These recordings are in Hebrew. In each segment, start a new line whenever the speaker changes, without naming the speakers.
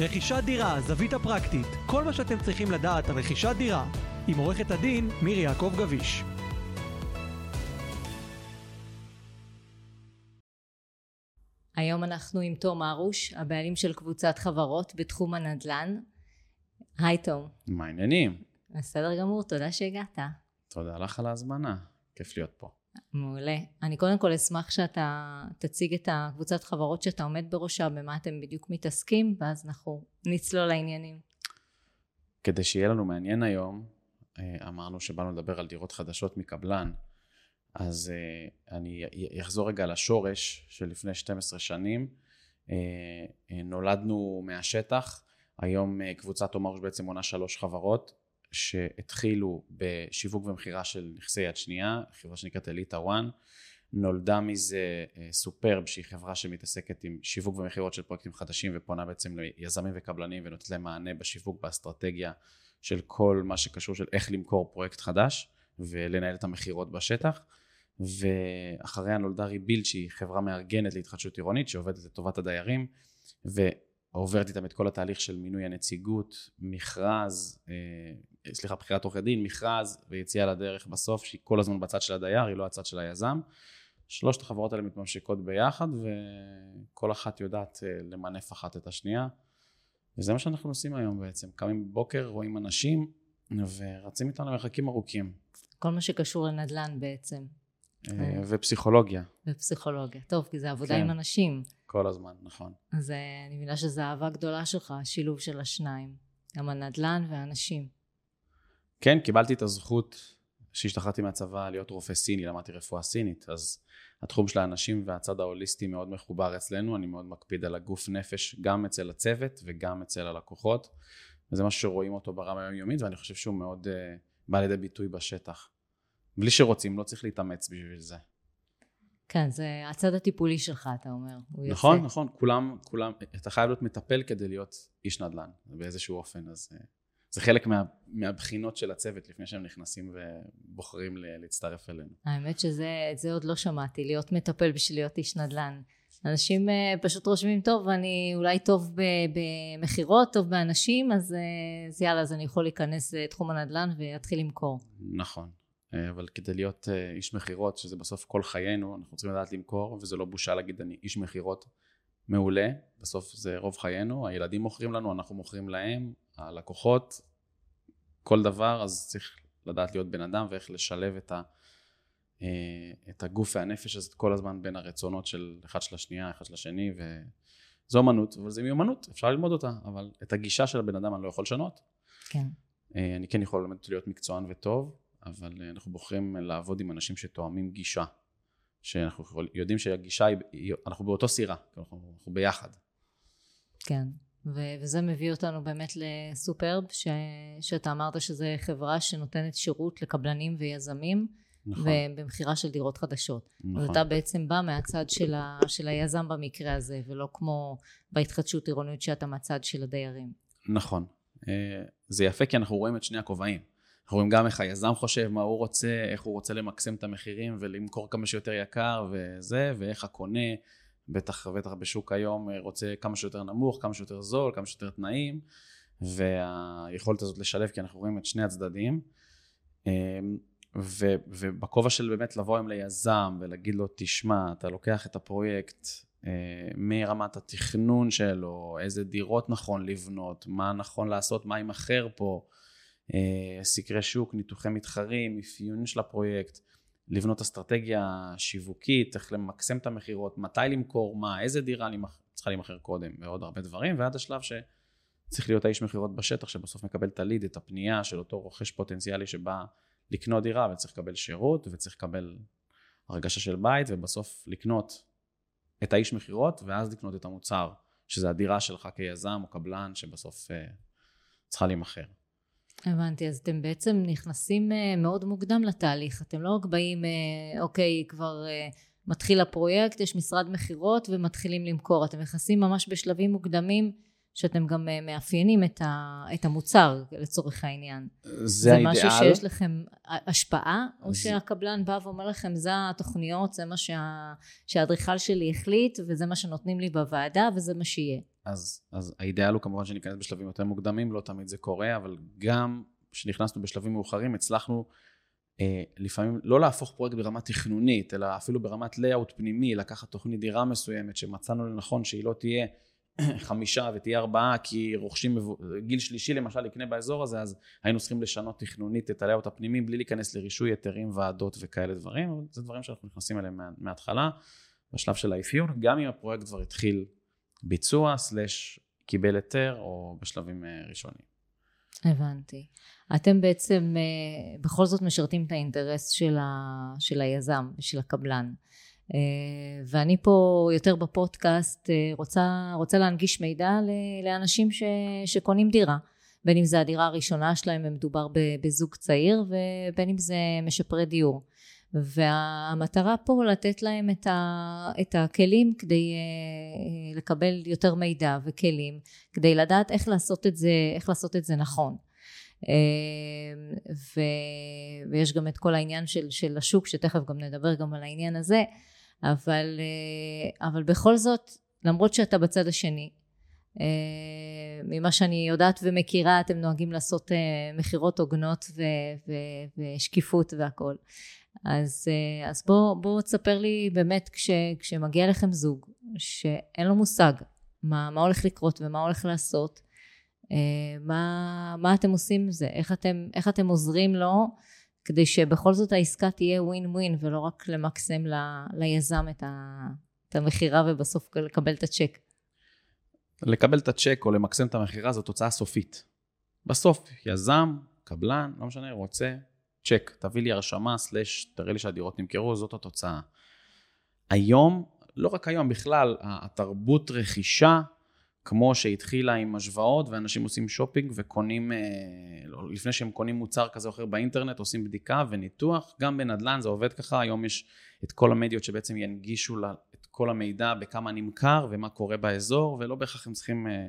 רכישת דירה, זווית הפרקטית, כל מה שאתם צריכים לדעת על רכישת דירה, עם עורכת הדין מירי יעקב גביש.
היום אנחנו עם תום ארוש, הבעלים של קבוצת חברות בתחום הנדל"ן. היי תום.
מה העניינים?
בסדר גמור, תודה שהגעת.
תודה לך על ההזמנה, כיף להיות פה.
מעולה. אני קודם כל אשמח שאתה תציג את הקבוצת חברות שאתה עומד בראשה, במה אתם בדיוק מתעסקים, ואז אנחנו נצלול לעניינים.
כדי שיהיה לנו מעניין היום, אה, אמרנו שבאנו לדבר על דירות חדשות מקבלן, אז אה, אני אחזור רגע לשורש של לפני 12 שנים. אה, נולדנו מהשטח, היום קבוצת תומרוש בעצם מונה שלוש חברות, שהתחילו בשיווק ומכירה של נכסי יד שנייה, חברה שנקראת אליטה וואן. נולדה מזה אה, סופרב שהיא חברה שמתעסקת עם שיווק ומכירות של פרויקטים חדשים ופונה בעצם ליזמים וקבלנים ונותנת להם מענה בשיווק באסטרטגיה של כל מה שקשור של איך למכור פרויקט חדש ולנהל את המכירות בשטח ואחריה נולדה ריבילד שהיא חברה מארגנת להתחדשות עירונית שעובדת לטובת הדיירים ועוברת איתם את כל התהליך של מינוי הנציגות, מכרז, אה, סליחה, בחירת עורכי דין, מכרז ויציאה לדרך בסוף, שהיא כל הזמן בצד של הדייר, היא לא הצד של היזם. שלושת החברות האלה מתממשקות ביחד, וכל אחת יודעת אה, למנף אחת את השנייה. וזה מה שאנחנו עושים היום בעצם. קמים בבוקר, רואים אנשים, ורצים איתנו למרחקים ארוכים.
כל מה שקשור לנדל"ן בעצם.
אה. ופסיכולוגיה.
ופסיכולוגיה. טוב, כי זה עבודה כן. עם אנשים.
כל הזמן, נכון.
אז אה, אני מבינה שזו אהבה גדולה שלך, השילוב של השניים. גם הנדל"ן והאנשים.
כן, קיבלתי את הזכות שהשתחררתי מהצבא להיות רופא סיני, למדתי רפואה סינית, אז התחום של האנשים והצד ההוליסטי מאוד מחובר אצלנו, אני מאוד מקפיד על הגוף נפש גם אצל הצוות וגם אצל הלקוחות, וזה משהו שרואים אותו ברמה היומיומית ואני חושב שהוא מאוד uh, בא לידי ביטוי בשטח. בלי שרוצים, לא צריך להתאמץ בשביל זה.
כן, זה הצד הטיפולי שלך, אתה אומר.
נכון, יוצא. נכון, כולם, כולם, אתה חייב להיות מטפל כדי להיות איש נדל"ן, באיזשהו אופן, אז... Uh, זה חלק מה, מהבחינות של הצוות לפני שהם נכנסים ובוחרים להצטרף אלינו.
האמת שזה עוד לא שמעתי, להיות מטפל בשביל להיות איש נדל"ן. אנשים אה, פשוט רושמים, טוב, אני אולי טוב במכירות, טוב באנשים, אז, אה, אז יאללה, אז אני יכול להיכנס לתחום הנדל"ן ואתחיל למכור.
נכון, אה, אבל כדי להיות איש מכירות, שזה בסוף כל חיינו, אנחנו צריכים לדעת למכור, וזה לא בושה להגיד אני איש מכירות מעולה, בסוף זה רוב חיינו, הילדים מוכרים לנו, אנחנו מוכרים להם, הלקוחות, כל דבר, אז צריך לדעת להיות בן אדם ואיך לשלב את, ה, אה, את הגוף והנפש הזה כל הזמן בין הרצונות של אחד של השנייה, אחד של השני, וזו אמנות, אבל זו מיומנות, אפשר ללמוד אותה, אבל את הגישה של הבן אדם אני לא יכול לשנות.
כן.
אה, אני כן יכול ללמד להיות מקצוען וטוב, אבל אה, אנחנו בוחרים לעבוד עם אנשים שתואמים גישה. שאנחנו יודעים שהגישה היא, אנחנו באותו סירה, אנחנו, אנחנו ביחד.
כן. ו- וזה מביא אותנו באמת לסופרב, ש- שאתה אמרת שזה חברה שנותנת שירות לקבלנים ויזמים, נכון. ובמכירה של דירות חדשות. נכון. אז אתה בעצם בא מהצד של, ה- של היזם במקרה הזה, ולא כמו בהתחדשות עירונית שאתה מהצד של הדיירים.
נכון. אה, זה יפה כי אנחנו רואים את שני הכובעים. אנחנו רואים גם איך היזם חושב, מה הוא רוצה, איך הוא רוצה למקסם את המחירים ולמכור כמה שיותר יקר וזה, ואיך הקונה בטח ובטח בשוק היום אה, רוצה כמה שיותר נמוך, כמה שיותר זול, כמה שיותר תנאים והיכולת הזאת לשלב כי אנחנו רואים את שני הצדדים. אמ, ו, ובכובע של באמת לבוא היום ליזם ולהגיד לו תשמע אתה לוקח את הפרויקט אה, מרמת התכנון שלו, איזה דירות נכון לבנות, מה נכון לעשות, מה יימכר פה, אה, סקרי שוק, ניתוחי מתחרים, אפיון של הפרויקט לבנות אסטרטגיה שיווקית, איך למקסם את המכירות, מתי למכור מה, איזה דירה צריכה להימכר קודם, ועוד הרבה דברים, ועד השלב שצריך להיות האיש מכירות בשטח, שבסוף מקבל את הליד, את הפנייה של אותו רוכש פוטנציאלי שבא לקנות דירה, וצריך לקבל שירות, וצריך לקבל הרגשה של בית, ובסוף לקנות את האיש מכירות, ואז לקנות את המוצר, שזה הדירה שלך כיזם או קבלן, שבסוף uh, צריכה להימכר.
הבנתי, אז אתם בעצם נכנסים אה, מאוד מוקדם לתהליך, אתם לא רק באים, אה, אוקיי, כבר אה, מתחיל הפרויקט, יש משרד מכירות ומתחילים למכור, אתם נכנסים ממש בשלבים מוקדמים שאתם גם מאפיינים את, ה, את המוצר לצורך העניין.
זה, זה האידאל.
זה משהו שיש לכם השפעה, או זה... שהקבלן בא ואומר לכם, זה התוכניות, זה מה שה, שהאדריכל שלי החליט, וזה מה שנותנים לי בוועדה, וזה מה שיהיה.
אז, אז האידאל הוא כמובן שניכנס בשלבים יותר מוקדמים, לא תמיד זה קורה, אבל גם כשנכנסנו בשלבים מאוחרים, הצלחנו אה, לפעמים לא להפוך פרויקט ברמה תכנונית, אלא אפילו ברמת layout פנימי, לקחת תוכנית דירה מסוימת שמצאנו לנכון שהיא לא תהיה חמישה ותהיה ארבעה, כי רוכשים גיל שלישי למשל יקנה באזור הזה, אז היינו צריכים לשנות תכנונית את ה layout הפנימי בלי להיכנס לרישוי היתרים, ועדות וכאלה דברים, אבל זה דברים שאנחנו נכנסים אליהם מההתחלה, בשלב של האפיון, גם אם הפרויקט כבר התחיל ביצוע, סלש קיבל היתר, או בשלבים אה, ראשונים.
הבנתי. אתם בעצם אה, בכל זאת משרתים את האינטרס של, ה, של היזם ושל הקבלן. אה, ואני פה יותר בפודקאסט רוצה, רוצה להנגיש מידע לאנשים ש, שקונים דירה. בין אם זה הדירה הראשונה שלהם ומדובר בזוג צעיר ובין אם זה משפרי דיור. והמטרה פה לתת להם את, ה, את הכלים כדי uh, לקבל יותר מידע וכלים כדי לדעת איך לעשות את זה, איך לעשות את זה נכון. Uh, ו, ויש גם את כל העניין של, של השוק שתכף גם נדבר גם על העניין הזה אבל, uh, אבל בכל זאת למרות שאתה בצד השני uh, ממה שאני יודעת ומכירה אתם נוהגים לעשות uh, מכירות הוגנות ושקיפות והכל אז, אה, אז בוא, בוא תספר לי באמת כש, כשמגיע לכם זוג שאין לו מושג מה, מה הולך לקרות ומה הולך לעשות, אה, מה, מה אתם עושים עם זה, איך אתם, איך אתם עוזרים לו כדי שבכל זאת העסקה תהיה ווין ווין ולא רק למקסם ל, ליזם את, את המכירה ובסוף לקבל את הצ'ק.
לקבל את הצ'ק או למקסם את המכירה זו תוצאה סופית. בסוף יזם, קבלן, לא משנה, רוצה צ'ק, תביא לי הרשמה, סלש, תראה לי שהדירות נמכרו, זאת התוצאה. היום, לא רק היום, בכלל, תרבות רכישה, כמו שהתחילה עם השוואות, ואנשים עושים שופינג וקונים, אה, לא, לפני שהם קונים מוצר כזה או אחר באינטרנט, עושים בדיקה וניתוח, גם בנדל"ן זה עובד ככה, היום יש את כל המדיות שבעצם ינגישו לה, את כל המידע בכמה נמכר ומה קורה באזור, ולא בהכרח הם צריכים... אה,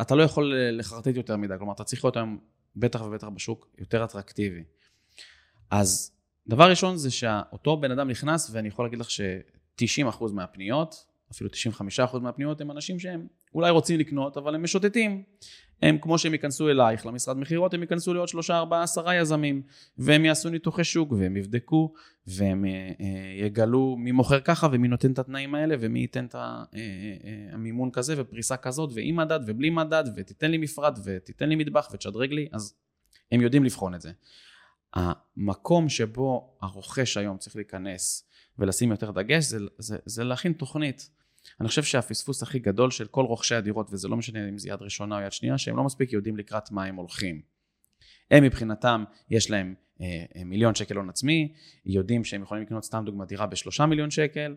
אתה לא יכול לחרטט יותר מדי, כלומר אתה צריך להיות היום בטח ובטח בשוק, יותר אטרקטיבי. אז דבר ראשון זה שאותו בן אדם נכנס, ואני יכול להגיד לך ש-90% מהפניות, אפילו 95% מהפניות, הם אנשים שהם אולי רוצים לקנות, אבל הם משוטטים. הם, כמו שהם ייכנסו אלייך למשרד מכירות, הם ייכנסו לעוד שלושה, ארבעה, עשרה יזמים, והם יעשו ניתוחי שוק, והם יבדקו, והם אה, אה, יגלו מי מוכר ככה, ומי נותן את התנאים האלה, ומי ייתן את אה, המימון כזה, ופריסה כזאת, ועם מדד, ובלי מדד, ותיתן לי מפרט, ותיתן לי מטבח, ותשדרג לי, אז הם יודעים לבחון את זה. המקום שבו הרוכש היום צריך להיכנס ולשים יותר דגש, זה, זה, זה להכין תוכנית. אני חושב שהפספוס הכי גדול של כל רוכשי הדירות, וזה לא משנה אם זה יד ראשונה או יד שנייה, שהם לא מספיק יודעים לקראת מה הם הולכים. הם מבחינתם, יש להם אה, אה מיליון שקל הון עצמי, יודעים שהם יכולים לקנות סתם דוגמא דירה בשלושה מיליון שקל,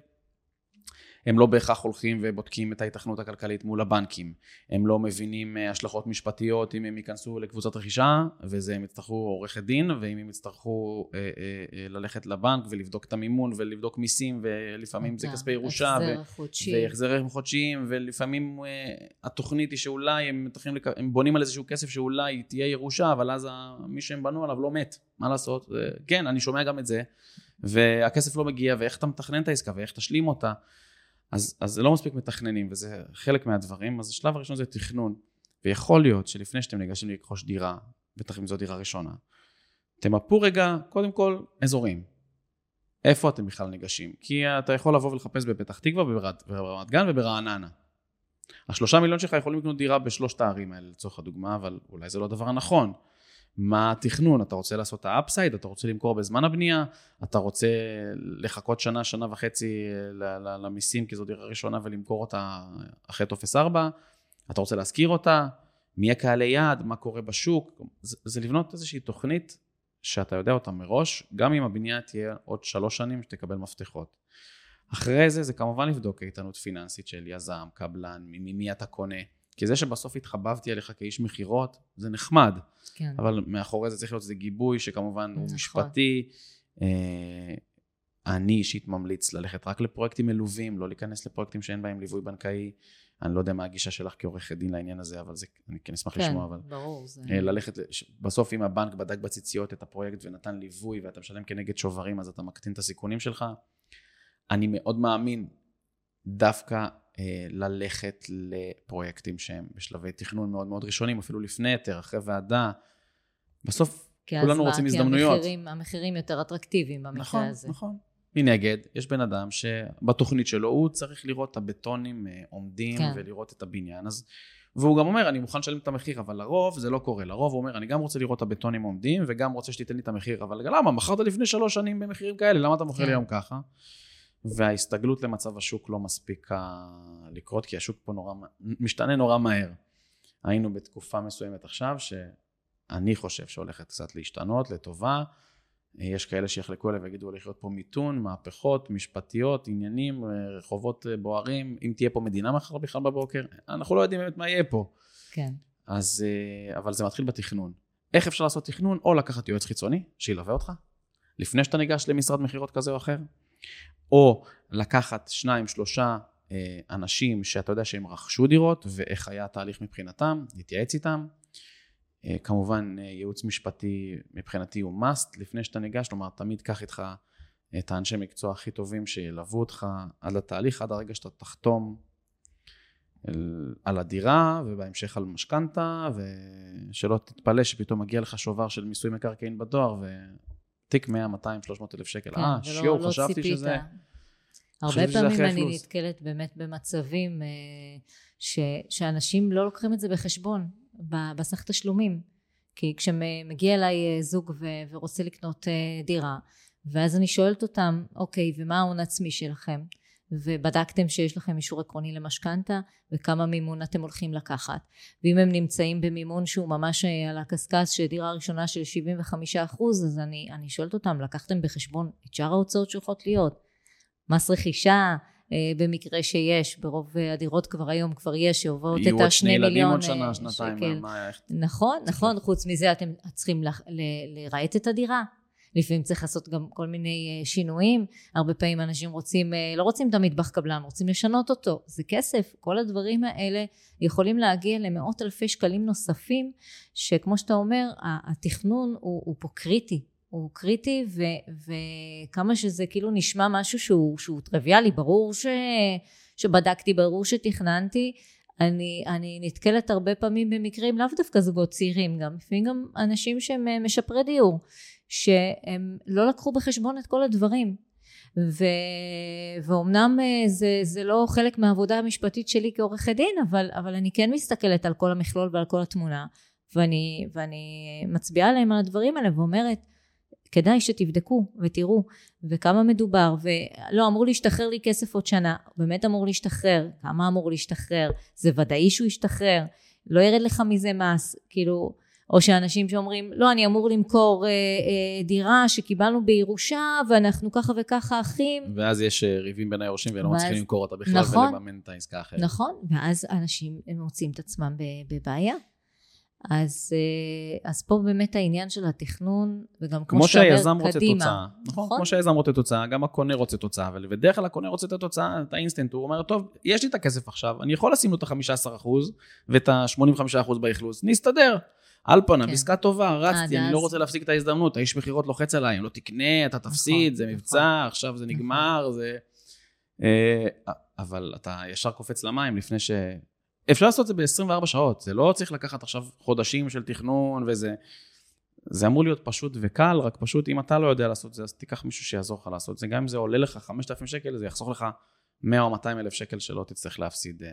הם לא בהכרח הולכים ובודקים את ההיתכנות הכלכלית מול הבנקים. הם לא מבינים אה, השלכות משפטיות אם הם ייכנסו לקבוצת רכישה, וזה הם יצטרכו עורכת דין, ואם הם יצטרכו אה, אה, אה, ללכת לבנק ולבדוק את המימון ולבדוק מיסים, ולפעמים זה כספי ירושה, והחזרים חודשיים, ולפעמים אה, התוכנית היא שאולי הם, לק... הם בונים על איזשהו כסף שאולי תהיה ירושה, אבל אז מי שהם בנו עליו לא מת, מה לעשות? כן, אני שומע גם את זה. והכסף לא מגיע, ואיך אתה מתכנן את העסקה, ואיך תשלים אותה. אז, אז זה לא מספיק מתכננים, וזה חלק מהדברים, אז השלב הראשון זה תכנון. ויכול להיות שלפני שאתם ניגשים לרכוש דירה, בטח אם זו דירה ראשונה, תמפו רגע, קודם כל, אזורים. איפה אתם בכלל ניגשים? כי אתה יכול לבוא ולחפש בפתח תקווה, ברמת גן וברעננה. השלושה מיליון שלך יכולים לקנות דירה בשלושת הערים האלה לצורך הדוגמה, אבל אולי זה לא הדבר הנכון. מה התכנון, אתה רוצה לעשות את ה upside, אתה רוצה למכור בזמן הבנייה, אתה רוצה לחכות שנה, שנה וחצי למיסים כי זו דירה ראשונה ולמכור אותה אחרי טופס 4, אתה רוצה להשכיר אותה, מי יהיה קהלי יעד, מה קורה בשוק, זה, זה לבנות איזושהי תוכנית שאתה יודע אותה מראש, גם אם הבנייה תהיה עוד שלוש שנים שתקבל מפתחות. אחרי זה זה כמובן לבדוק איתנות פיננסית של יזם, קבלן, ממי אתה קונה. כי זה שבסוף התחבבתי עליך כאיש מכירות, זה נחמד. כן. אבל מאחורי זה צריך להיות איזה גיבוי שכמובן הוא נכון. משפטי. אה, אני אישית ממליץ ללכת רק לפרויקטים מלווים, לא להיכנס לפרויקטים שאין בהם ליווי בנקאי. אני לא יודע מה הגישה שלך כעורכת דין לעניין הזה, אבל זה, אני כן אשמח כן, לשמוע, אבל...
ברור, זה...
אה, ללכת, בסוף אם הבנק בדק בציציות את הפרויקט ונתן ליווי ואתה משלם כנגד שוברים, אז אתה מקטין את הסיכונים שלך. אני מאוד מאמין דווקא ללכת לפרויקטים שהם בשלבי תכנון מאוד מאוד ראשונים, אפילו לפני היתר, אחרי ועדה. בסוף כולנו רוצים הזדמנויות.
כי המחירים, המחירים יותר אטרקטיביים במקרה
נכון,
הזה.
נכון, נכון. מנגד, יש בן אדם שבתוכנית שלו הוא צריך לראות את הבטונים אה, עומדים כן. ולראות את הבניין, אז... והוא גם אומר, אני מוכן לשלם את המחיר, אבל לרוב זה לא קורה. לרוב הוא אומר, אני גם רוצה לראות את הבטונים עומדים, וגם רוצה שתיתן לי את המחיר, אבל למה? מכרת לפני שלוש שנים במחירים כאלה, למה אתה מוכר כן. לי היום ככה? וההסתגלות למצב השוק לא מספיקה לקרות, כי השוק פה נורא, משתנה נורא מהר. היינו בתקופה מסוימת עכשיו, שאני חושב שהולכת קצת להשתנות לטובה. יש כאלה שיחלקו עליה ויגידו הולך להיות פה מיתון, מהפכות, משפטיות, עניינים, רחובות בוערים, אם תהיה פה מדינה מחר בכלל בבוקר, אנחנו לא יודעים באמת מה יהיה פה.
כן.
אז, אבל זה מתחיל בתכנון. איך אפשר לעשות תכנון? או לקחת יועץ חיצוני, שילווה אותך, לפני שאתה ניגש למשרד מכירות כזה או אחר, או לקחת שניים, שלושה אה, אנשים שאתה יודע שהם רכשו דירות, ואיך היה התהליך מבחינתם, להתייעץ איתם. אה, כמובן, אה, ייעוץ משפטי מבחינתי הוא must לפני שאתה ניגש, כלומר, תמיד קח איתך את האנשי מקצוע הכי טובים שילוו אותך עד התהליך, עד הרגע שאתה תחתום על הדירה, ובהמשך על משכנתה, ושלא תתפלא שפתאום מגיע לך שובר של מיסוי מקרקעין בדואר, ותיק 100, 200, 300 אלף שקל.
כן, אה, שיו, לא חשבתי ציפית. שזה... הרבה פעמים אני פלוס. נתקלת באמת במצבים אה, ש, שאנשים לא לוקחים את זה בחשבון בסך תשלומים. כי כשמגיע אליי אה, זוג ו, ורוצה לקנות אה, דירה, ואז אני שואלת אותם, אוקיי, ומה ההון העצמי שלכם? ובדקתם שיש לכם אישור עקרוני למשכנתה וכמה מימון אתם הולכים לקחת ואם הם נמצאים במימון שהוא ממש על הקשקש של דירה ראשונה של 75 אחוז אז אני, אני שואלת אותם לקחתם בחשבון את שאר ההוצאות שהולכות להיות מס רכישה אה, במקרה שיש, ברוב הדירות כבר היום כבר יש, שעוברות את השני מיליון
שקל. יהיו עוד שני ילדים עוד שנה, שנתיים. מה, איך...
נכון, נכון, חוץ מזה אתם צריכים לרהט את הדירה. לפעמים צריך לעשות גם כל מיני אה, שינויים, הרבה פעמים אנשים רוצים, אה, לא רוצים את המטבח קבלן, רוצים לשנות אותו, זה כסף, כל הדברים האלה יכולים להגיע למאות אלפי שקלים נוספים, שכמו שאתה אומר, התכנון הוא, הוא פה קריטי, הוא קריטי ו, וכמה שזה כאילו נשמע משהו שהוא, שהוא טריוויאלי, ברור ש, שבדקתי, ברור שתכננתי, אני, אני נתקלת הרבה פעמים במקרים, לאו דווקא זוגות צעירים, גם לפעמים גם אנשים שהם אה, משפרי דיור, שהם לא לקחו בחשבון את כל הדברים. ו... ואומנם אה, זה, זה לא חלק מהעבודה המשפטית שלי כעורכת דין, אבל, אבל אני כן מסתכלת על כל המכלול ועל כל התמונה, ואני, ואני מצביעה להם על הדברים האלה ואומרת, כדאי שתבדקו ותראו וכמה מדובר. ולא אמור להשתחרר לי כסף עוד שנה. באמת אמור להשתחרר. כמה אמור להשתחרר? זה ודאי שהוא ישתחרר. לא ירד לך מזה מס. כאילו או שאנשים שאומרים לא אני אמור למכור אה, אה, דירה שקיבלנו בירושה ואנחנו ככה וככה אחים
ואז יש אה, ריבים בין היורשים ולא ואז, מצליחים למכור אותה בכלל נכון, ולממן את העסקה האחרת
נכון ואז אנשים מוצאים את עצמם בבעיה אז, אה, אז פה באמת העניין של התכנון, וגם כמו שאתה אומר, קדימה. רוצה תוצאה.
נכון, נכון, כמו שהיזם רוצה תוצאה, גם הקונה רוצה תוצאה, אבל בדרך כלל הקונה רוצה את התוצאה, את האינסטנט, הוא אומר, טוב, יש לי את הכסף עכשיו, אני יכול לשים לו את ה-15% ואת ה-85% באכלוס, נסתדר. על פניו, כן. עסקה טובה, רצתי, אני לא רוצה להפסיק את ההזדמנות, האיש מכירות לוחץ עליי, אם לא תקנה, אתה תפסיד, נכון, זה מבצע, נכון. עכשיו זה נגמר, נכון. זה... אה, אבל אתה ישר קופץ למים לפני ש... אפשר לעשות את זה ב-24 שעות, זה לא צריך לקחת עכשיו חודשים של תכנון וזה... זה אמור להיות פשוט וקל, רק פשוט אם אתה לא יודע לעשות את זה, אז תיקח מישהו שיעזור לך לעשות את זה. גם אם זה עולה לך 5,000 שקל, זה יחסוך לך 100 או 200 אלף שקל שלא תצטרך להפסיד אה,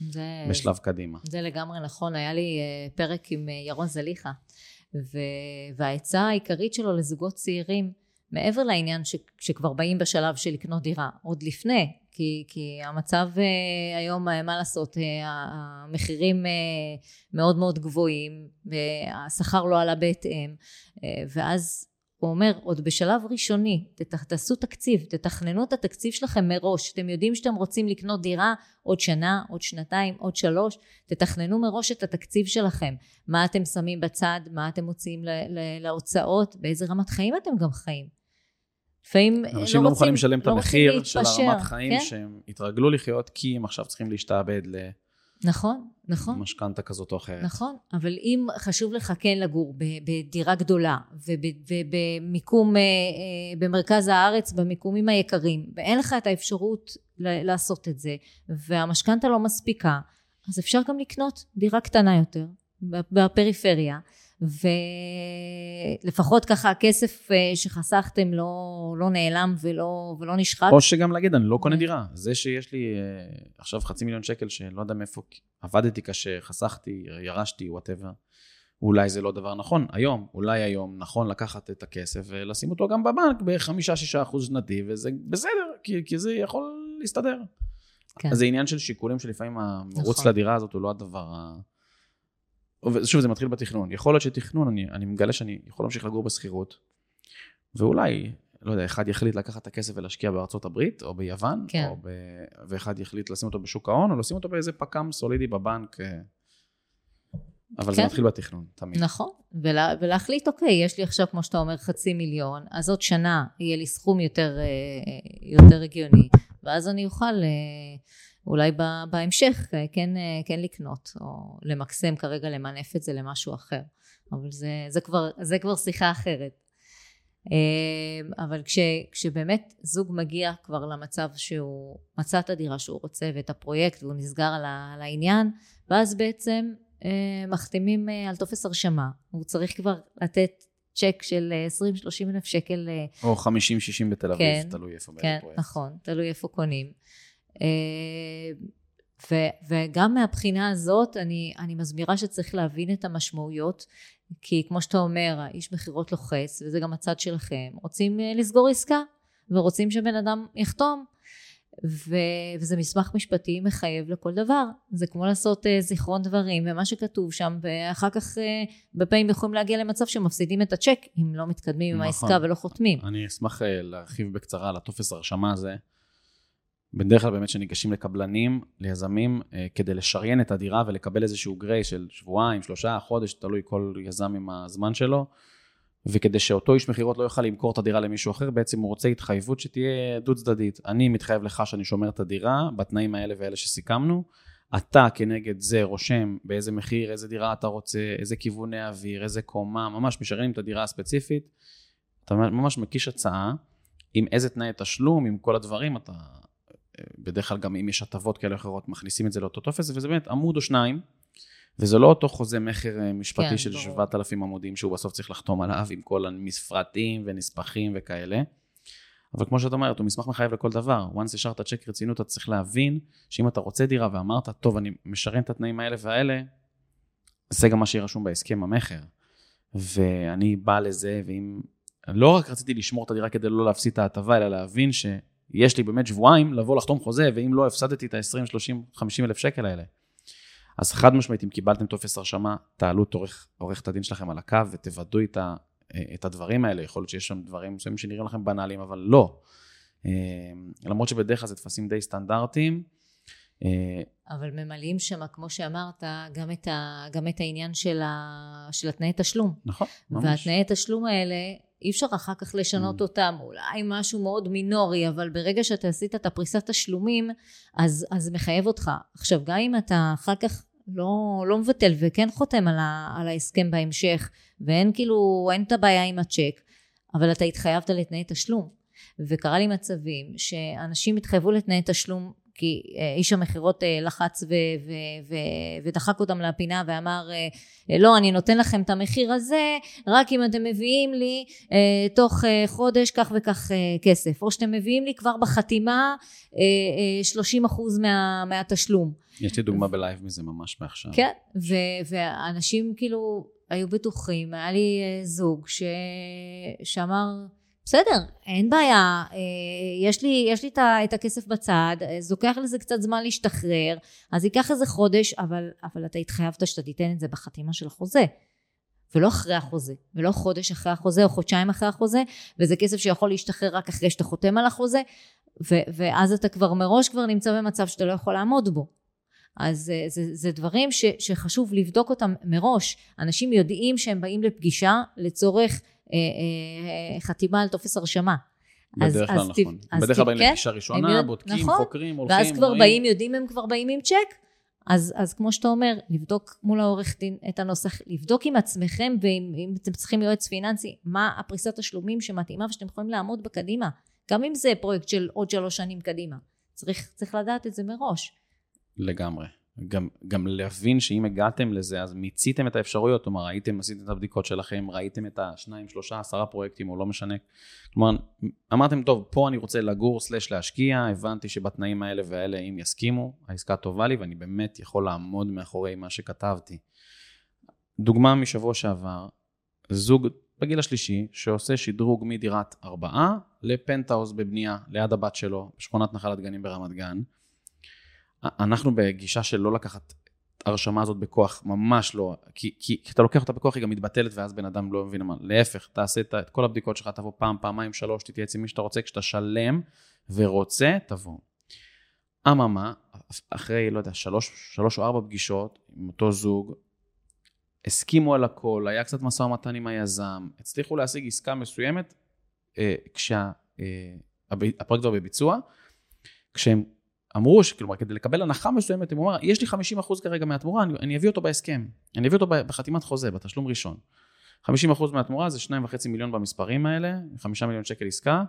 זה, בשלב קדימה.
זה לגמרי נכון, היה לי אה, פרק עם אה, ירון זליכה, ו... והעצה העיקרית שלו לזוגות צעירים, מעבר לעניין ש... שכבר באים בשלב של לקנות דירה, עוד לפני, כי, כי המצב uh, היום, uh, מה לעשות, uh, המחירים uh, מאוד מאוד גבוהים, והשכר לא עלה בהתאם, uh, ואז הוא אומר, עוד בשלב ראשוני, תעשו תקציב, תתכננו את התקציב שלכם מראש, אתם יודעים שאתם רוצים לקנות דירה עוד שנה, עוד שנתיים, עוד שלוש, תתכננו מראש את התקציב שלכם, מה אתם שמים בצד, מה אתם מוציאים להוצאות, באיזה רמת חיים אתם גם חיים.
לפעמים לא רוצים, אנשים לא מוכנים לשלם את לא המחיר של הרמת חיים כן? שהם התרגלו לחיות, כי הם עכשיו צריכים להשתעבד
נכון, נכון.
משכנתה כזאת או אחרת.
נכון, אבל אם חשוב לך כן לגור בדירה גדולה ובמיקום, אה, אה, במרכז הארץ, במיקומים היקרים, ואין לך את האפשרות לעשות את זה, והמשכנתה לא מספיקה, אז אפשר גם לקנות דירה קטנה יותר בפריפריה. ולפחות ככה הכסף אה, שחסכתם לא, לא נעלם ולא, ולא נשחק.
או שגם להגיד, אני לא קונה דירה. זה שיש לי אה, עכשיו חצי מיליון שקל שלא יודע מאיפה, עבדתי קשה, חסכתי, ירשתי, וואטאבר. אולי זה לא דבר נכון היום, אולי היום נכון לקחת את הכסף ולשים אותו גם בבנק בחמישה-שישה אחוז שנתי, וזה בסדר, כי, כי זה יכול להסתדר. כן. אז זה עניין של שיקולים שלפעמים המרוץ נכון. לדירה הזאת הוא לא הדבר ה... ושוב, זה מתחיל בתכנון. יכול להיות שתכנון, אני, אני מגלה שאני יכול להמשיך לגור בשכירות, ואולי, לא יודע, אחד יחליט לקחת את הכסף ולהשקיע בארצות הברית, או ביוון, כן. או ב... ואחד יחליט לשים אותו בשוק ההון, או לשים אותו באיזה פק"ם סולידי בבנק. אה. אבל כן. זה מתחיל בתכנון, תמיד.
נכון, ולה, ולהחליט, אוקיי, יש לי עכשיו, כמו שאתה אומר, חצי מיליון, אז עוד שנה יהיה לי סכום יותר, אה, יותר הגיוני, ואז אני אוכל... אה, אולי בהמשך אה, כן, אה, כן לקנות, או למקסם כרגע, למנף את זה למשהו אחר. אבל זה, זה, כבר, זה כבר שיחה אחרת. אה, אבל כש, כשבאמת זוג מגיע כבר למצב שהוא מצא את הדירה שהוא רוצה ואת הפרויקט והוא נסגר על, על העניין, ואז בעצם מחתימים על טופס הרשמה. הוא צריך כבר לתת צ'ק של 20-30 אלף שקל.
או 50-60 בתל אביב, כן, תלוי איפה
כן, פרויקט. נכון, תלוי איפה קונים. אה, ו, וגם מהבחינה הזאת אני, אני מסבירה שצריך להבין את המשמעויות כי כמו שאתה אומר האיש מכירות לוחץ וזה גם הצד שלכם רוצים אה, לסגור עסקה ורוצים שבן אדם יחתום ו, וזה מסמך משפטי מחייב לכל דבר. זה כמו לעשות uh, זיכרון דברים ומה שכתוב שם ואחר כך uh, בפעמים יכולים להגיע למצב שמפסידים את הצ'ק אם לא מתקדמים נכון. עם העסקה ולא חותמים.
אני אשמח uh, להרחיב בקצרה על הטופס הרשמה הזה בדרך כלל באמת שניגשים לקבלנים, ליזמים, אה, כדי לשריין את הדירה ולקבל איזשהו גריי של שבועיים, שלושה, חודש, תלוי כל יזם עם הזמן שלו, וכדי שאותו איש מכירות לא יוכל למכור את הדירה למישהו אחר, בעצם הוא רוצה התחייבות שתהיה דו צדדית. אני מתחייב לך שאני שומר את הדירה בתנאים האלה ואלה שסיכמנו, אתה כנגד זה רושם באיזה מחיר, איזה דירה אתה רוצה, איזה כיווני אוויר, איזה קומה, ממש משריינים את הדירה הספציפית. אתה ממש מקיש הצעה עם איזה תנאי תשלום, עם כל הדברים, אתה בדרך כלל גם אם יש הטבות כאלה או אחרות, מכניסים את זה לאותו טופס, וזה באמת עמוד או שניים, וזה לא אותו חוזה מכר אה, משפטי כן, של 7,000 עמודים שהוא בסוף צריך לחתום עליו עם כל המפרטים ונספחים וכאלה. אבל כמו שאת אומרת, הוא מסמך מחייב לכל דבר. once השארת צ'ק רצינות, אתה צריך להבין שאם אתה רוצה דירה ואמרת, טוב, אני משרן את התנאים האלה והאלה, זה גם מה שיהיה רשום בהסכם המכר. ואני בא לזה, ואם... לא רק רציתי לשמור את הדירה כדי לא להפסיד את ההטבה, אלא להבין ש... יש לי באמת שבועיים לבוא לחתום חוזה, ואם לא הפסדתי את ה-20, 30, 50 אלף שקל האלה. אז חד משמעית, אם קיבלתם טופס הרשמה, תעלו את עורכת הדין שלכם על הקו ותוודאו את, ה, את הדברים האלה. יכול להיות שיש שם דברים מסוימים שנראים לכם בנאליים, אבל לא. אה, למרות שבדרך כלל זה טפסים די סטנדרטיים.
אה, אבל ממלאים שם, כמו שאמרת, גם את, ה, גם את העניין של, ה, של התנאי תשלום.
נכון,
ממש. והתנאי תשלום האלה, אי אפשר אחר כך לשנות mm. אותם, אולי משהו מאוד מינורי, אבל ברגע שאתה עשית את הפריסת תשלומים, אז, זה מחייב אותך. עכשיו, גם אם אתה אחר כך לא, לא מבטל וכן חותם על, ה, על ההסכם בהמשך, ואין כאילו, אין את הבעיה עם הצ'ק, אבל אתה התחייבת לתנאי תשלום. וקרה לי מצבים שאנשים התחייבו לתנאי תשלום כי אה, איש המכירות אה, לחץ ו- ו- ו- ודחק אותם לפינה ואמר אה, לא אני נותן לכם את המחיר הזה רק אם אתם מביאים לי תוך חודש כך וכך כסף או שאתם מביאים לי כבר בחתימה 30 אחוז מה, מהתשלום.
יש לי דוגמה בלייב מזה ממש מעכשיו.
כן ו- ואנשים כאילו היו בטוחים היה לי זוג ש- שאמר בסדר, אין בעיה, אה, יש לי, יש לי את הכסף בצד, אה, זה לוקח לזה קצת זמן להשתחרר, אז ייקח איזה חודש, אבל, אבל אתה התחייבת שאתה תיתן את זה בחתימה של החוזה. ולא אחרי החוזה, ולא חודש אחרי החוזה או חודשיים אחרי החוזה, וזה כסף שיכול להשתחרר רק אחרי שאתה חותם על החוזה, ו- ואז אתה כבר מראש כבר נמצא במצב שאתה לא יכול לעמוד בו. אז אה, זה, זה דברים ש, שחשוב לבדוק אותם מראש. אנשים יודעים שהם באים לפגישה לצורך אה, אה, חתימה על טופס הרשמה.
בדרך כלל נכון. בדרך כלל באים לפגישה ראשונה, בודקים, נכון, חוקרים, הולכים,
ואז כבר באים, יודעים הם כבר באים עם צ'ק, אז, אז כמו שאתה אומר, לבדוק מול העורך דין את הנוסח, לבדוק עם עצמכם ואם אתם צריכים יועץ פיננסי, מה הפריסת תשלומים שמתאימה ושאתם יכולים לעמוד בקדימה, גם אם זה פרויקט של עוד שלוש שנים קדימה. צריך, צריך לדעת את זה מראש.
לגמרי. גם, גם להבין שאם הגעתם לזה, אז מיציתם את האפשרויות, כלומר, ראיתם, עשיתם את הבדיקות שלכם, ראיתם את השניים, שלושה, עשרה פרויקטים, או לא משנה. כלומר, אמרתם, טוב, פה אני רוצה לגור, סלש להשקיע, הבנתי שבתנאים האלה והאלה, אם יסכימו, העסקה טובה לי, ואני באמת יכול לעמוד מאחורי מה שכתבתי. דוגמה משבוע שעבר, זוג בגיל השלישי, שעושה שדרוג מדירת ארבעה לפנטהאוז בבנייה ליד הבת שלו, בשכונת נחלת גנים ברמת גן. אנחנו בגישה של לא לקחת את ההרשמה הזאת בכוח, ממש לא, כי, כי אתה לוקח אותה בכוח היא גם מתבטלת ואז בן אדם לא מבין מה, להפך, תעשה את, את כל הבדיקות שלך, תבוא פעם, פעמיים, שלוש, תתייעץ עם מי שאתה רוצה, כשאתה שלם ורוצה, תבוא. אממה, אחרי, לא יודע, שלוש, שלוש או ארבע פגישות עם אותו זוג, הסכימו על הכל, היה קצת משא ומתן עם היזם, הצליחו להשיג עסקה מסוימת אה, כשהפרויקט אה, כבר בביצוע, כשהם אמרו שכלומר כדי לקבל הנחה מסוימת, הם אומרים, יש לי 50% כרגע מהתמורה, אני, אני אביא אותו בהסכם, אני אביא אותו בחתימת חוזה, בתשלום ראשון. 50% מהתמורה זה 2.5 מיליון במספרים האלה, 5 מיליון שקל עסקה.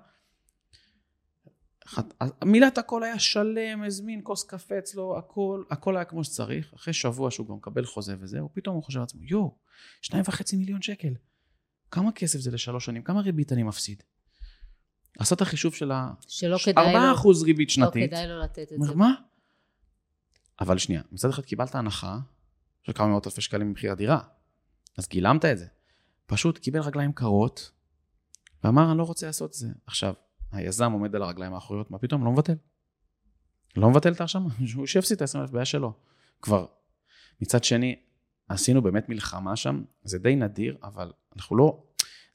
מילת הכל היה שלם, הזמין כוס קפה אצלו, הכל, הכל היה כמו שצריך. אחרי שבוע שהוא גם מקבל חוזה וזהו, פתאום הוא חושב לעצמו, יואו, 2.5 מיליון שקל. כמה כסף זה לשלוש שנים? כמה ריבית אני מפסיד? עשה את החישוב של ה...
שלא כדאי לו...
4% ריבית שנתית.
לא כדאי לו לתת את זה.
מה? אבל שנייה, מצד אחד קיבלת הנחה של כמה מאות אלפי שקלים ממחיר הדירה, אז גילמת את זה. פשוט קיבל רגליים קרות, ואמר, אני לא רוצה לעשות את זה. עכשיו, היזם עומד על הרגליים האחוריות, מה פתאום? לא מבטל. לא מבטל את ההרשמה, הוא שיפסיד את ה-20,000 בעיה שלו. כבר. מצד שני, עשינו באמת מלחמה שם, זה די נדיר, אבל אנחנו לא,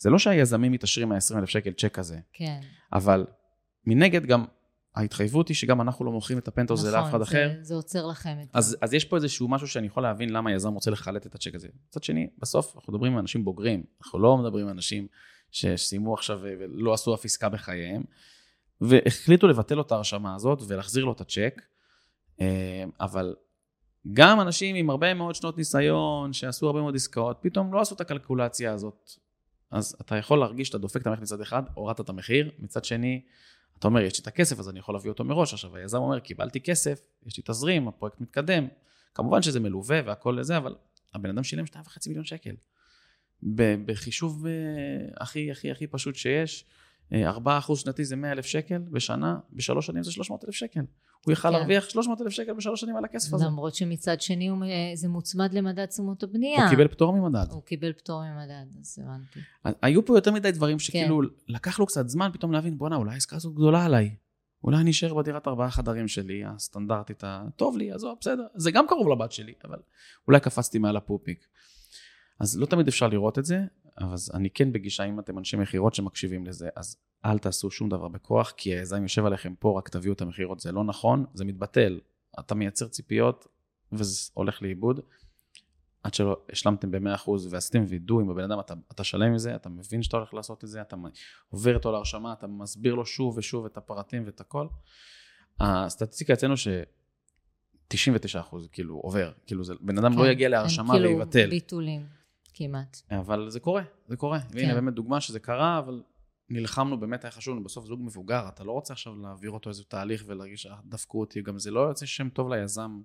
זה לא שהיזמים מתעשרים מה-20,000 שקל צ'ק הזה.
כן.
אבל מנגד גם ההתחייבות היא שגם אנחנו לא מוכרים את הפנטו הזה לאף אחד
נכון,
אחר.
זה עוצר לכם את
אז, אז יש פה איזשהו משהו שאני יכול להבין למה היזם רוצה לחלט את הצ'ק הזה. מצד שני, בסוף אנחנו מדברים עם אנשים בוגרים, אנחנו לא מדברים עם אנשים שסיימו עכשיו ולא עשו אף עסקה בחייהם, והחליטו לבטל לו את ההרשמה הזאת ולהחזיר לו את הצ'ק, אה, אבל גם אנשים עם הרבה מאוד שנות ניסיון, שעשו הרבה מאוד עסקאות, פתאום לא עשו את הקלקולציה הזאת אז אתה יכול להרגיש שאתה דופק את המערכת מצד אחד, הורדת את המחיר, מצד שני, אתה אומר, יש לי את הכסף, אז אני יכול להביא אותו מראש. עכשיו, היזם אומר, קיבלתי כסף, יש לי תזרים, הפרויקט מתקדם. כמובן שזה מלווה והכל לזה, אבל הבן אדם שילם 2.5 מיליון שקל. בחישוב אה, הכי הכי הכי פשוט שיש, 4% שנתי זה 100 אלף שקל בשנה, בשלוש שנים זה 300 אלף שקל. הוא יכל כן. להרוויח 300 אלף שקל בשלוש שנים על הכסף הזה.
למרות שמצד שני הוא, זה מוצמד למדד תשומות הבנייה.
הוא קיבל פטור ממדד.
הוא קיבל פטור ממדד, אז הבנתי.
היו פה יותר מדי דברים שכאילו, כן. לקח לו קצת זמן פתאום להבין, בואנה, אולי העסקה הזאת גדולה עליי. אולי אני אשאר בדירת ארבעה חדרים שלי, הסטנדרטית, הטוב לי, עזוב, בסדר. זה גם קרוב לבת שלי, אבל אולי קפצתי מעל הפופיק. אז לא תמיד אפשר לראות את זה, אבל אני כן בגישה, אם אתם אנשי מכירות שמקשיבים לזה, אז אל תעשו שום דבר בכוח, כי היזם יושב עליכם פה, רק תביאו את המכירות, זה לא נכון, זה מתבטל. אתה מייצר ציפיות וזה הולך לאיבוד. עד שלא השלמתם ב-100% ועשיתם וידוא עם הבן אדם, אתה, אתה שלם עם זה, אתה מבין שאתה הולך לעשות את זה, אתה עובר איתו להרשמה, אתה מסביר לו שוב ושוב את הפרטים ואת הכל. הסטטיסטיקה אצלנו ש... 99 כאילו עובר, כאילו זה, בן אדם לא כן, לא יגיע להרשמה כאילו ויבטל. כאילו
ביטולים כמעט.
אבל זה קורה, זה קורה. כן. והנה באמת דוגמה שזה קרה, אבל נלחמנו, באמת היה חשוב לנו, בסוף זוג מבוגר, אתה לא רוצה עכשיו להעביר אותו איזה תהליך ולהרגיש, אה, דפקו אותי, גם זה לא יוצא שם טוב ליזם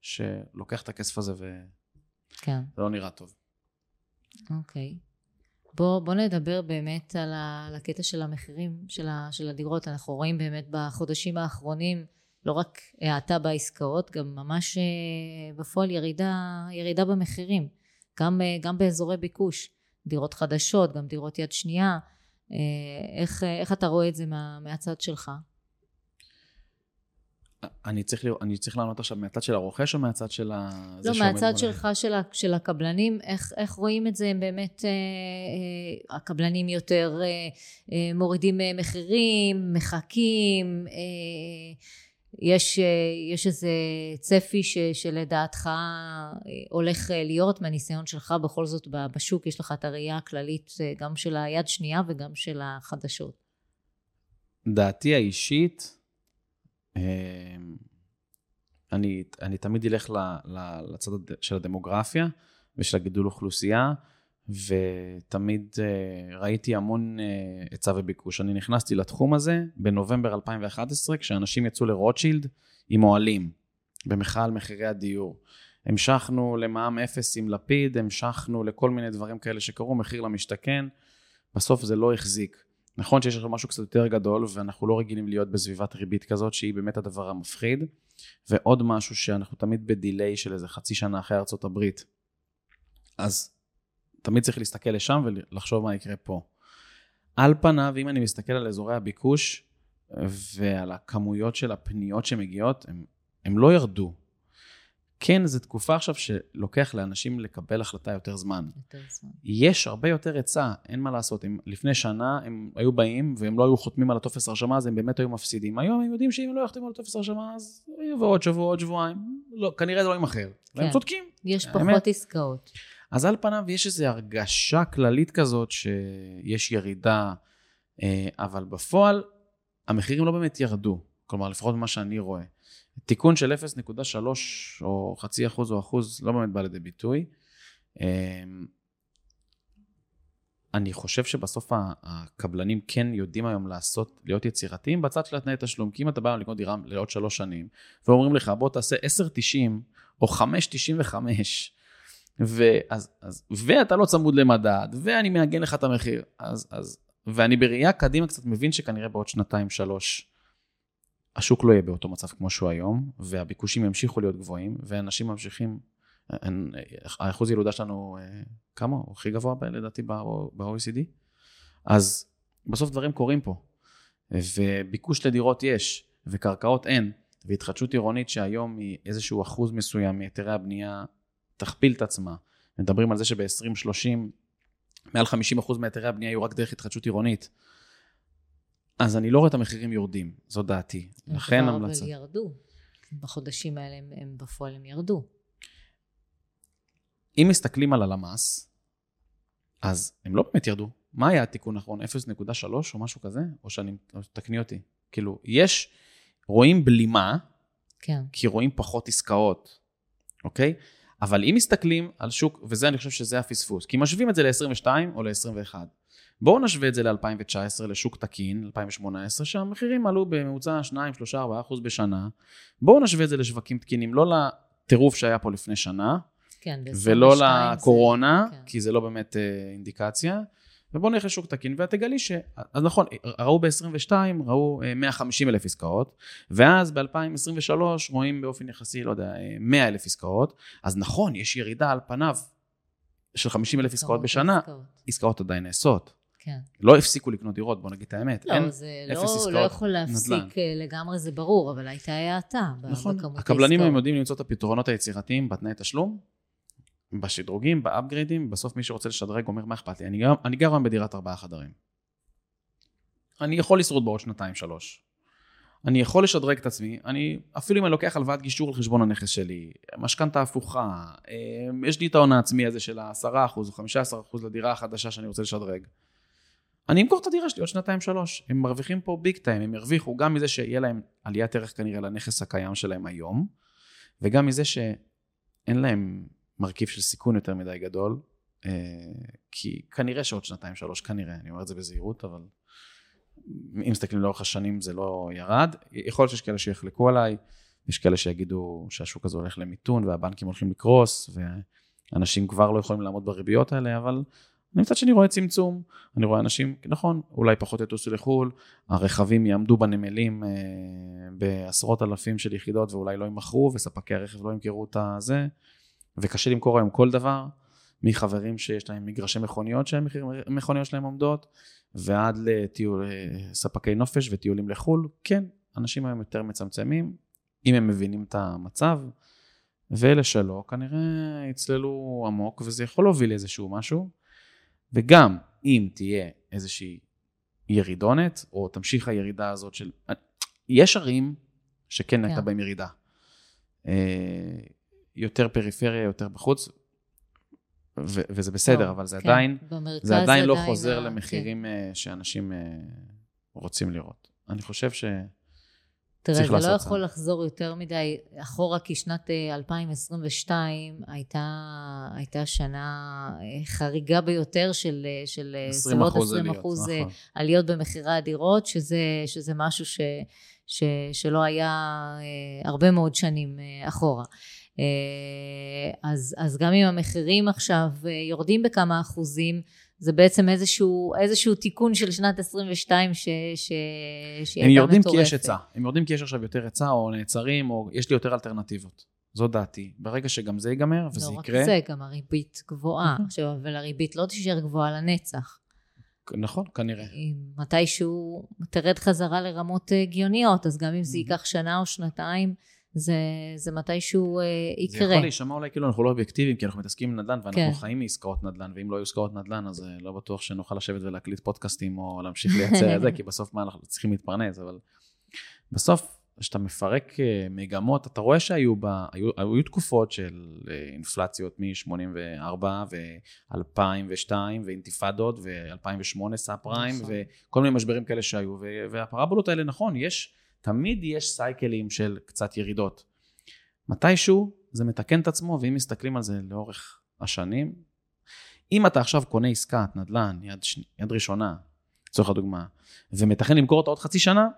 שלוקח את הכסף הזה ו...
כן.
זה לא נראה טוב.
אוקיי. בוא, בוא נדבר באמת על, ה, על הקטע של המחירים של, ה, של הדירות. אנחנו רואים באמת בחודשים האחרונים לא רק האטה בעסקאות, גם ממש אה, בפועל ירידה, ירידה במחירים. גם, אה, גם באזורי ביקוש. דירות חדשות, גם דירות יד שנייה. אה, איך, איך אתה רואה את זה מה, מהצד שלך?
אני צריך, אני צריך לענות עכשיו מהצד של הרוכש או מהצד של ה...
לא, מהצד שלך, של, של הקבלנים, איך, איך רואים את זה, הם באמת, אה, אה, הקבלנים יותר אה, אה, מורידים אה, מחירים, מחכים, אה, יש, אה, יש איזה צפי ש, שלדעתך אה, הולך אה, להיות מהניסיון שלך בכל זאת בשוק יש לך את הראייה הכללית גם של היד שנייה וגם של החדשות.
דעתי האישית אני, אני תמיד אלך לצד של הדמוגרפיה ושל הגידול אוכלוסייה, ותמיד uh, ראיתי המון uh, היצע וביקוש. אני נכנסתי לתחום הזה בנובמבר 2011, כשאנשים יצאו לרוטשילד עם אוהלים, במחאה על מחירי הדיור. המשכנו למע"מ אפס עם לפיד, המשכנו לכל מיני דברים כאלה שקרו, מחיר למשתכן, בסוף זה לא החזיק. נכון שיש עכשיו משהו קצת יותר גדול, ואנחנו לא רגילים להיות בסביבת ריבית כזאת, שהיא באמת הדבר המפחיד. ועוד משהו שאנחנו תמיד בדיליי של איזה חצי שנה אחרי ארצות הברית. אז תמיד צריך להסתכל לשם ולחשוב מה יקרה פה. על פניו, אם אני מסתכל על אזורי הביקוש ועל הכמויות של הפניות שמגיעות, הם לא ירדו. כן, זו תקופה עכשיו שלוקח לאנשים לקבל החלטה יותר זמן. יותר זמן. יש הרבה יותר היצע, אין מה לעשות. הם, לפני שנה הם היו באים והם לא היו חותמים על הטופס הרשמה, אז הם באמת היו מפסידים. היום הם יודעים שאם הם לא יחתמו על הטופס הרשמה, אז יבוא עוד שבוע, עוד שבועיים. לא, כנראה זה לא יימכר. כן. והם צודקים.
יש פחות האמת. עסקאות.
אז על פניו יש איזו הרגשה כללית כזאת שיש ירידה, אה, אבל בפועל המחירים לא באמת ירדו. כלומר, לפחות ממה שאני רואה. תיקון של 0.3 או חצי אחוז או אחוז לא באמת בא לידי ביטוי. אמ, אני חושב שבסוף הקבלנים כן יודעים היום לעשות, להיות יצירתיים בצד של התנאי תשלום. כי אם אתה בא לקנות דירה לעוד שלוש שנים, ואומרים לך בוא תעשה 10.90 או 5.95, ואז, אז, ואתה לא צמוד למדד, ואני מעגן לך את המחיר, אז, אז, ואני בראייה קדימה קצת מבין שכנראה בעוד שנתיים, שלוש, השוק לא יהיה באותו מצב כמו שהוא היום, והביקושים ימשיכו להיות גבוהים, ואנשים ממשיכים, האחוז ילודה שלנו, אה, כמה? הוא הכי גבוה לדעתי ב-OECD. אז בסוף דברים קורים פה, וביקוש לדירות יש, וקרקעות אין, והתחדשות עירונית שהיום היא איזשהו אחוז מסוים מהיתרי הבנייה תכפיל את עצמה. מדברים על זה שב-2030 מעל 50% מהיתרי הבנייה יהיו רק דרך התחדשות עירונית. אז אני לא רואה את המחירים יורדים, זו דעתי. לכן המלצה.
אבל ירדו. בחודשים האלה הם, הם בפועל הם ירדו.
אם מסתכלים על הלמ"ס, אז הם לא באמת ירדו. מה היה התיקון האחרון? 0.3 או משהו כזה? או שאני, תקני אותי. כאילו, יש, רואים בלימה,
כן.
כי רואים פחות עסקאות, אוקיי? אבל אם מסתכלים על שוק, וזה אני חושב שזה הפספוס, כי משווים את זה ל-22 או ל-21. בואו נשווה את זה ל-2019, לשוק תקין, 2018, שהמחירים עלו בממוצע 2, 3, 4 אחוז בשנה. בואו נשווה את זה לשווקים תקינים, לא לטירוף שהיה פה לפני שנה,
כן,
ולא לקורונה, זה... כן. כי זה לא באמת אה, אינדיקציה. ובואו נלך לשוק תקין, ואת תגלי ש... אז נכון, ראו ב-22, ראו 150 אה, אלף עסקאות, ואז ב-2023 רואים באופן יחסי, לא יודע, 100 אה, אלף עסקאות, אז נכון, יש ירידה על פניו של 50 אלף עסקאות בשנה, עסקאות. עסקאות עדיין נעשות.
כן.
לא הפסיקו לקנות דירות, בוא נגיד את האמת.
לא, אין זה לא, לא יכול להפסיק נדל"ן. אה, לגמרי, זה ברור, אבל הייתה האטה
נכון. בכמות הקבלנים הם יודעים למצוא את הפתרונות היצירתיים בתנאי תשלום, בשדרוגים, באפגרידים, בסוף מי שרוצה לשדרג אומר, מה אכפת לי? אני גר, אני גר היום בדירת ארבעה חדרים. אני יכול לשרוד בעוד שנתיים, שלוש. אני יכול לשדרג את עצמי, אני, אפילו אם אני לוקח הלוואת גישור על חשבון הנכס שלי, משכנתה הפוכה, אה, יש לי את ההון העצמי הזה של ה-10% או 15% לדירה החדשה שאני רוצה לשדרג. אני אמכור את הדירה שלי עוד שנתיים שלוש. הם מרוויחים פה ביג טיים, הם ירוויחו גם מזה שיהיה להם עליית ערך כנראה לנכס הקיים שלהם היום, וגם מזה שאין להם מרכיב של סיכון יותר מדי גדול, אה, כי כנראה שעוד שנתיים שלוש, כנראה, אני אומר את זה בזהירות, אבל אם מסתכלים לאורך השנים זה לא ירד. יכול להיות שיש כאלה שיחלקו עליי, יש כאלה שיגידו שהשוק הזה הולך למיתון והבנקים הולכים לקרוס, ואנשים כבר לא יכולים לעמוד בריביות האלה, אבל אני מצד שני רואה צמצום, אני רואה אנשים, נכון, אולי פחות יטוסו לחו"ל, הרכבים יעמדו בנמלים אה, בעשרות אלפים של יחידות ואולי לא יימכרו, וספקי הרכב לא ימכרו את הזה, וקשה למכור היום כל דבר, מחברים שיש להם מגרשי מכוניות שהמכוניות שלהם עומדות, ועד לספקי נופש וטיולים לחו"ל, כן, אנשים היום יותר מצמצמים, אם הם מבינים את המצב, ואלה שלא, כנראה יצללו עמוק, וזה יכול להוביל לאיזשהו משהו. וגם אם תהיה איזושהי ירידונת, או תמשיך הירידה הזאת של... יש ערים שכן כן. הייתה בהם ירידה. אה, יותר פריפריה, יותר בחוץ, ו- וזה בסדר, לא, אבל זה כן. עדיין, זה עדיין לא חוזר ה... למחירים כן. שאנשים אה, רוצים לראות. אני חושב ש...
תראה, זה לא יכול. לחזור יותר מדי אחורה, כי שנת אה, 2022 הייתה, הייתה שנה אה, חריגה ביותר של, אה, של אה,
20
סביבות
אחוז
20
עליות,
אחוז אה,
נכון.
עליות במחירי הדירות, שזה, שזה משהו ש, ש, שלא היה אה, הרבה מאוד שנים אה, אחורה. אה, אז, אז גם אם המחירים עכשיו אה, יורדים בכמה אחוזים, זה בעצם איזשהו, איזשהו תיקון של שנת 22 ש, ש, שהיא
הם
הייתה
יורדים כי
מטורפת.
יש היצע. הם יורדים כי יש עכשיו יותר היצע, או נעצרים, או יש לי יותר אלטרנטיבות. זו דעתי. ברגע שגם זה ייגמר, וזה
לא רק
יקרה...
זה, גם הריבית גבוהה. עכשיו, אבל הריבית לא תישאר גבוהה לנצח.
נכון, כנראה.
מתישהו תרד חזרה לרמות אה, הגיוניות, אז גם אם זה. ייקח שנה או שנתיים, זה, זה מתישהו אה,
זה
יקרה.
יכול להישמע אולי כאילו אנחנו לא אובייקטיביים, כי אנחנו מתעסקים עם נדל"ן, ואנחנו
כן.
חיים מעסקאות נדל"ן, ואם לא יהיו עסקאות נדל"ן, אז אה, לא בטוח שנוכל לשבת ולהקליט פודקאסטים, או להמשיך לייצר את זה, כי בסוף מה אנחנו צריכים להתפרנס, אבל בסוף, כשאתה מפרק אה, מגמות, אתה רואה שהיו בה, היו, היו תקופות של אה, אינפלציות מ-84 ו-2002 ואינתיפאדות ו-2008 סאב פריים
נכון.
וכל מיני משברים כאלה שהיו, והפרבולות האלה, נכון, יש, תמיד יש סייקלים של קצת ירידות. מתישהו זה מתקן את עצמו, ואם מסתכלים על זה לאורך השנים, אם אתה עכשיו קונה עסקת נדל"ן יד, ש... יד ראשונה, לצורך הדוגמה, ומתכן למכור אותה עוד חצי שנה,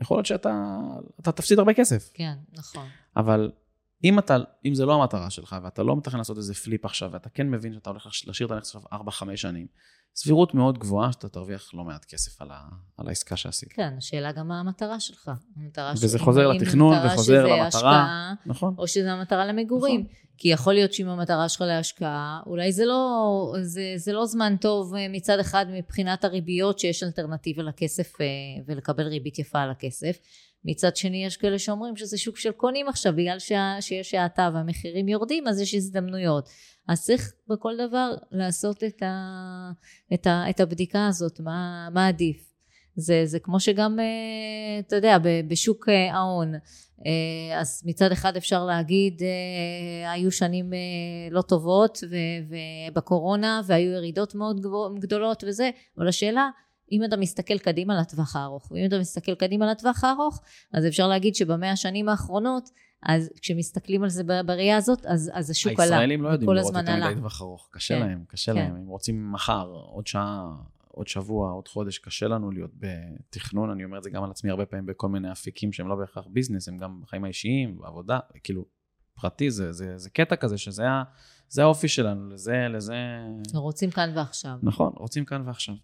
יכול להיות שאתה אתה תפסיד הרבה כסף.
כן, נכון.
אבל אם, אתה, אם זה לא המטרה שלך, ואתה לא מתכן לעשות איזה פליפ עכשיו, ואתה כן מבין שאתה הולך להשאיר את הנכס עכשיו 4-5 שנים, סבירות מאוד גבוהה שאתה תרוויח לא מעט כסף על, ה, על העסקה שעשית.
כן, השאלה גם מה המטרה שלך. המטרה
וזה
של-
חוזר לתכנון וחוזר למטרה.
השקעה,
נכון?
או שזה המטרה למגורים.
נכון.
כי יכול להיות שאם המטרה שלך להשקעה, אולי זה לא, זה, זה לא זמן טוב אה, מצד אחד מבחינת הריביות שיש אלטרנטיבה לכסף אה, ולקבל ריבית יפה על הכסף. מצד שני יש כאלה שאומרים שזה שוק של קונים עכשיו בגלל שה, שיש האטה והמחירים יורדים אז יש הזדמנויות. אז צריך בכל דבר לעשות את, ה, את, ה, את הבדיקה הזאת, מה, מה עדיף. זה, זה כמו שגם, אה, אתה יודע, בשוק אה, ההון, אה, אז מצד אחד אפשר להגיד, היו שנים לא טובות ובקורונה והיו ירידות מאוד גדולות וזה, אבל השאלה, אם אתה מסתכל קדימה לטווח הארוך, ואם אתה מסתכל קדימה לטווח הארוך, אז אפשר להגיד שבמאה השנים האחרונות, אז כשמסתכלים על זה בראייה הזאת, אז, אז השוק עלה.
הישראלים לא יודעים לראות יותר
עלה.
מדי טווח ארוך. קשה
כן,
להם, קשה
כן.
להם. הם רוצים מחר, עוד שעה, עוד שבוע, עוד חודש. קשה לנו להיות בתכנון. אני אומר את זה גם על עצמי הרבה פעמים בכל מיני אפיקים שהם לא בהכרח ביזנס, הם גם בחיים האישיים, בעבודה, כאילו, פרטי, זה, זה, זה קטע כזה שזה ה- זה האופי שלנו, לזה, לזה...
רוצים כאן ועכשיו.
נכון, רוצים כאן ועכשיו.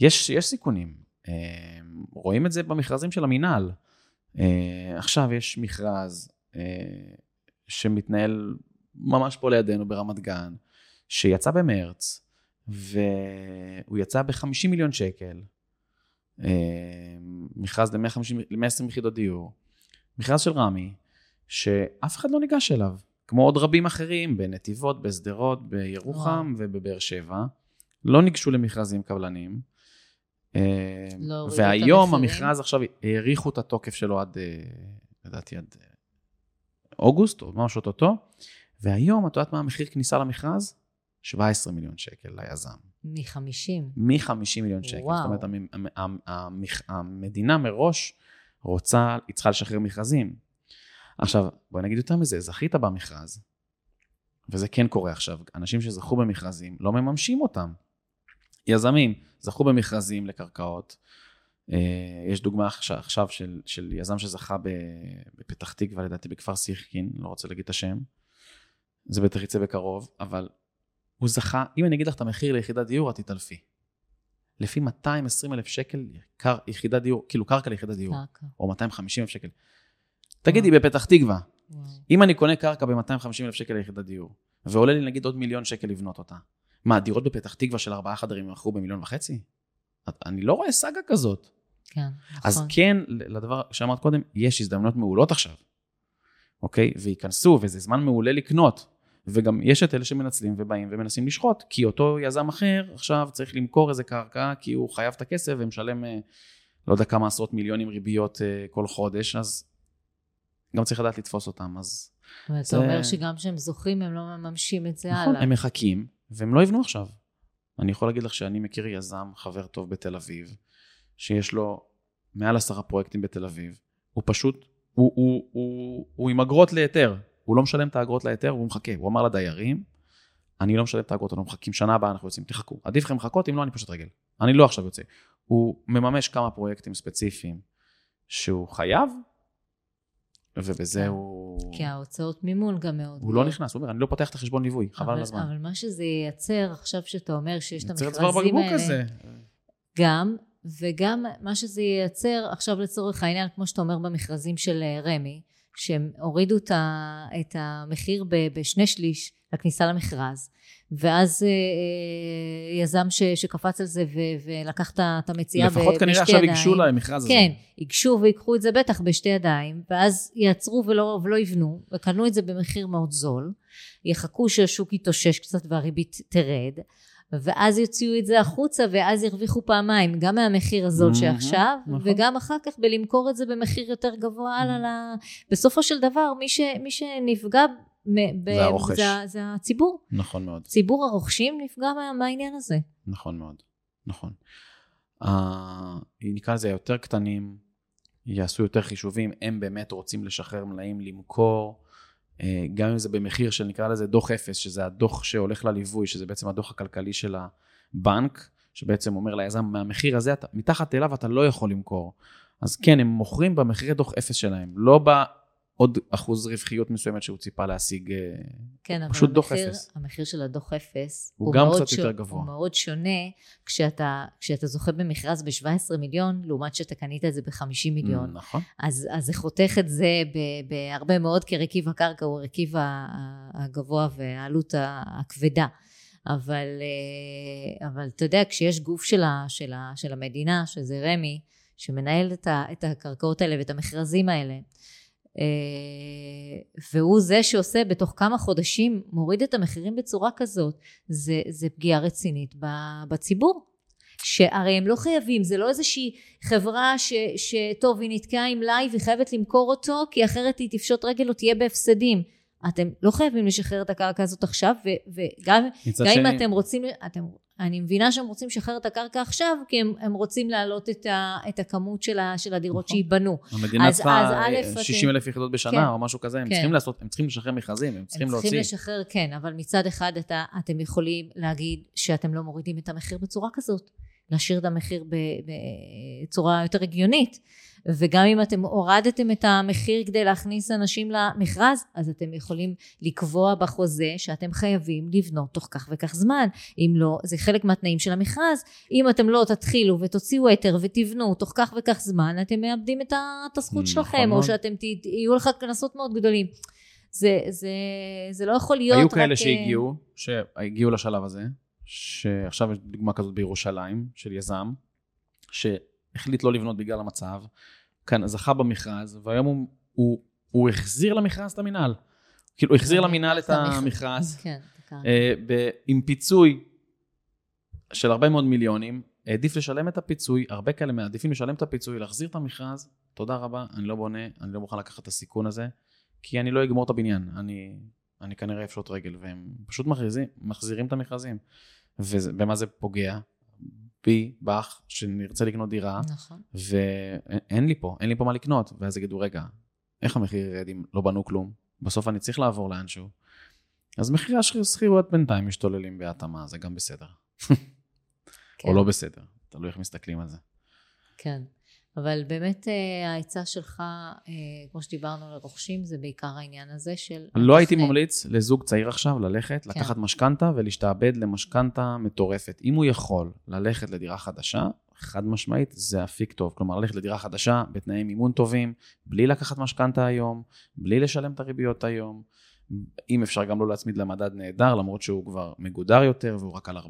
יש, יש סיכונים. אה, רואים את זה במכרזים של המינהל. אה, עכשיו יש מכרז אה, שמתנהל ממש פה לידינו ברמת גן, שיצא במרץ, והוא יצא ב-50 מיליון שקל. מכרז ל-120 יחידות דיור. מכרז של רמי, שאף אחד לא ניגש אליו. כמו עוד רבים אחרים, בנתיבות, בשדרות, בירוחם ובבאר שבע. לא ניגשו למכרזים קבלנים. אה,
לא
והיום. המכרז עכשיו האריכו את התוקף שלו עד, אה, לדעתי עד אה, אוגוסט או משהו אוטוטו, והיום את יודעת מה המחיר כניסה למכרז? 17 מיליון שקל ליזם.
מחמישים.
מ-50 מיליון שקל.
וואו.
זאת אומרת, המ- המ- המ- המדינה מראש רוצה, היא צריכה לשחרר מכרזים. עכשיו, בוא נגיד יותר מזה, זכית במכרז, וזה כן קורה עכשיו, אנשים שזכו במכרזים לא מממשים אותם. יזמים זכו במכרזים לקרקעות. אה, יש דוגמה עכשיו, של, של יזם שזכה בפתח תקווה, לדעתי בכפר סירקין, לא רוצה להגיד את השם. זה בטח יצא בקרוב, אבל הוא זכה, אם אני אגיד לך את המחיר ליחידת דיור, את תתעלפי. לפי 220 אלף שקל קר, יחידת דיור, כאילו קרקע ליחידת דיור,
קרקע.
או 250 אלף שקל. תגידי, בפתח תקווה,
וואו.
אם אני קונה קרקע ב-250 אלף שקל ליחידת דיור, ועולה לי נגיד עוד מיליון שקל לבנות אותה, מה, דירות בפתח תקווה של ארבעה חדרים ימכרו במיליון וחצי? אני לא רואה סאגה כזאת.
כן,
אז
נכון.
כן, לדבר שאמרת קודם, יש הזדמנויות מעולות עכשיו, אוקיי? וייכנסו, וזה זמן מעולה לקנות. וגם יש את אלה שמנצלים ובאים ומנסים לשחוט, כי אותו יזם אחר עכשיו צריך למכור איזה קרקע, כי הוא חייב את הכסף ומשלם אה, לא יודע כמה עשרות מיליונים ריביות אה, כל חודש, אז גם צריך לדעת לתפוס אותם. אז
ואתה
זה-
אומר שגם כשהם זוכים הם לא מממשים את זה
נכון,
הלאה.
הם מחכים, והם לא יבנו עכשיו. אני יכול להגיד לך שאני מכיר יזם, חבר טוב בתל אביב, שיש לו מעל עשרה פרויקטים בתל אביב, הוא פשוט, הוא, הוא, הוא, הוא עם אגרות להיתר, הוא לא משלם את האגרות להיתר, הוא מחכה, הוא אמר לדיירים, אני לא משלם את האגרות, אנחנו מחכים, שנה הבאה אנחנו יוצאים, תחכו. עדיף לכם לחכות, אם לא, אני פשוט רגל. אני לא עכשיו יוצא. הוא מממש כמה פרויקטים ספציפיים שהוא חייב, ובזה
כן.
הוא...
כי ההוצאות מימון גם מאוד.
הוא לא נכנס, הוא אומר, אני לא פותח את החשבון ליווי, חבל על הזמן.
אבל מה שזה ייצר, עכשיו שאתה אומר שיש את המכרזים האלה. גם, וגם מה שזה ייצר עכשיו לצורך העניין, כמו שאתה אומר במכרזים של אה, רמ"י, שהם הורידו את המחיר בשני שליש לכניסה למכרז, ואז אה, אה, יזם ש- שקפץ על זה ו- ולקח את המציאה ב-
לפחות כנראה
בשתי
עכשיו
ידיים.
ייגשו למכרז הזה.
כן, ייגשו ויקחו את זה בטח בשתי ידיים, ואז יעצרו ולא, ולא יבנו, וקנו את זה במחיר מאוד זול, יחכו שהשוק יתאושש קצת והריבית תרד, ואז יוציאו את זה החוצה, ואז ירוויחו פעמיים, גם מהמחיר הזול
מהמם,
שעכשיו,
נכון.
וגם אחר כך בלמכור את זה במחיר יותר גבוה הלאה. ל- בסופו של דבר, מי, ש, מי שנפגע ב-
זה הרוכש.
זה, זה הציבור.
נכון מאוד.
ציבור הרוכשים נפגע מה, מהעניין הזה.
נכון מאוד, נכון. Uh, נקרא לזה יותר קטנים, יעשו יותר חישובים, הם באמת רוצים לשחרר מלאים, למכור, uh, גם אם זה במחיר של נקרא לזה דוח אפס, שזה הדוח שהולך לליווי, שזה בעצם הדוח הכלכלי של הבנק, שבעצם אומר ליזם, מהמחיר הזה, אתה, מתחת אליו אתה לא יכול למכור. אז כן, הם מוכרים במחירי דוח אפס שלהם, לא בעוד אחוז רווחיות מסוימת שהוא ציפה להשיג.
כן, אבל
פשוט דוח אפס.
המחיר של הדוח אפס
הוא גם
מאוד
קצת יותר גבוה.
הוא מאוד שונה כשאתה, כשאתה זוכה במכרז ב-17 מיליון, לעומת שאתה קנית את זה ב-50 מיליון.
נכון.
אז, אז זה חותך את זה בהרבה מאוד, כי רכיב הקרקע הוא הרכיב הגבוה והעלות הכבדה. אבל, אה, אבל אתה יודע, כשיש גוף של, ה, של, ה, של המדינה, שזה רמ"י, שמנהל את, ה, את הקרקעות האלה ואת המכרזים האלה, והוא זה שעושה בתוך כמה חודשים, מוריד את המחירים בצורה כזאת, זה, זה פגיעה רצינית בציבור. שהרי הם לא חייבים, זה לא איזושהי חברה ש, שטוב היא נתקעה עם מלאי והיא חייבת למכור אותו כי אחרת היא תפשוט רגל או תהיה בהפסדים. אתם לא חייבים לשחרר את הקרקע הזאת עכשיו וגם גם אם אתם רוצים, אתם, אני מבינה שהם רוצים לשחרר את הקרקע עכשיו כי הם, הם רוצים להעלות את, ה, את הכמות של, ה, של הדירות
נכון.
שייבנו.
המדינה צריכה
אז
אה,
א', אתם-
60 אלף יחידות בשנה
כן.
או משהו כזה, הם
כן.
צריכים לעשות, הם צריכים לשחרר מכרזים, הם צריכים
הם
להוציא.
צריכים לשחרר, כן, אבל מצד אחד אתה, אתם יכולים להגיד שאתם לא מורידים את המחיר בצורה כזאת. להשאיר את המחיר בצורה יותר הגיונית. וגם אם אתם הורדתם את המחיר כדי להכניס אנשים למכרז, אז אתם יכולים לקבוע בחוזה שאתם חייבים לבנות תוך כך וכך זמן. אם לא, זה חלק מהתנאים של המכרז. אם אתם לא תתחילו ותוציאו היתר ותבנו תוך כך וכך זמן, אתם מאבדים את הזכות
נכון
שלכם. או שאתם יהיו לך קנסות מאוד גדולים. זה, זה, זה לא יכול להיות
היו
רק...
כאלה
אה,
שהגיעו, שהגיעו לשלב הזה, שעכשיו יש דוגמה כזאת בירושלים, של יזם, שהחליט לא לבנות בגלל המצב, כאן זכה במכרז, והיום הוא, הוא, הוא החזיר למכרז את המינהל. כאילו, הוא החזיר למינהל את המכרז,
כן.
אה, עם פיצוי של הרבה מאוד מיליונים, העדיף לשלם את הפיצוי, הרבה כאלה מעדיפים לשלם את הפיצוי, להחזיר את המכרז, תודה רבה, אני לא בונה, אני לא מוכן לקחת את הסיכון הזה, כי אני לא אגמור את הבניין, אני, אני כנראה אפשוט רגל, והם פשוט מחזירים, מחזירים את המכרזים. ובמה זה פוגע? בי, בך, שנרצה לקנות דירה,
נכון.
ואין לי פה, אין לי פה מה לקנות. ואז יגידו, רגע, איך המחיר ירד אם לא בנו כלום? בסוף אני צריך לעבור לאנשהו. אז מחירי השכירויות בינתיים משתוללים בהתאמה, זה גם בסדר.
כן.
או לא בסדר, תלוי איך מסתכלים על זה.
כן. אבל באמת אה, העצה שלך, אה, כמו שדיברנו על הרוכשים, זה בעיקר העניין הזה של...
לא הייתי. ממליץ לזוג צעיר עכשיו ללכת,
כן.
לקחת משכנתה ולהשתעבד למשכנתה מטורפת. אם הוא יכול ללכת לדירה חדשה, חד משמעית, זה אפיק טוב. כלומר, ללכת לדירה חדשה בתנאי מימון טובים, בלי לקחת משכנתה היום, בלי לשלם את הריביות היום. אם אפשר גם לא להצמיד למדד נהדר, למרות שהוא כבר מגודר יותר, והוא רק על 40%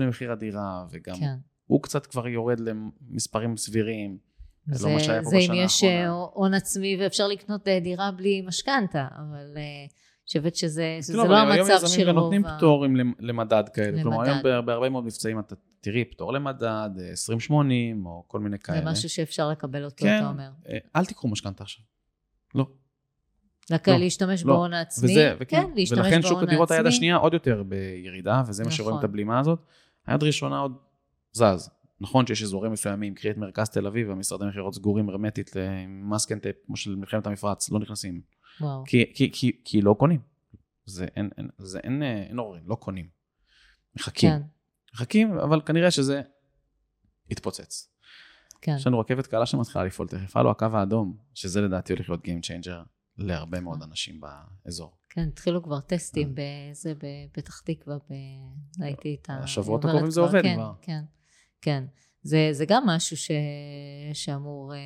ממחיר הדירה, וגם
כן.
הוא קצת כבר יורד למספרים סבירים. זה
זה,
לא מה שהיה פה
זה אם יש. אה, הון עצמי ואפשר לקנות אה, דירה בלי משכנתה, אבל אה, אני חושבת שזה, שזה
לא,
לא
היום
המצב
יזמים
של רוב
נותנים
ה...
פטורים למ- למדד כאלה. כלומר,
למדד.
היום בה- בהרבה מאוד מבצעים אתה תראי פטור למדד, אה, 2080 או כל מיני
זה
כאלה.
משהו שאפשר לקבל אותו,
כן.
אתה אומר.
אל תיקחו משכנתה עכשיו. לא.
רק
לא,
להשתמש
לא.
בהון העצמי.
וזה, וכן,
כן, להשתמש
ולכן שוק
בהון
הדירות היד
העצמי.
השנייה עוד יותר בירידה, וזה מה שרואים
נכון.
את הבלימה הזאת. היד ראשונה עוד זז. נכון שיש אזורים מסוימים, קחי את מרכז תל אביב, המשרדי מכירות סגורים הרמטית עם מסקנטפ, כמו של מלחמת המפרץ, לא נכנסים.
וואו.
כי, כי, כי, כי לא קונים. זה אין, אין, זה אין, אה, אין עוררין, לא קונים. מחכים.
כן,
מחכים, אבל כנראה שזה יתפוצץ.
כן.
יש לנו רכבת קלה שמתחילה לפעול תכף, הלו הקו האדום, שזה לדעתי הולך להיות Game Changer להרבה מאוד אנשים באזור.
כן, התחילו כבר טסטים בזה, בפתח תקווה, ב... ראיתי את ה...
השבועות הקרובים זה עובד
כן,
כבר.
כן, כן. זה, זה גם משהו ש... שאמור אה,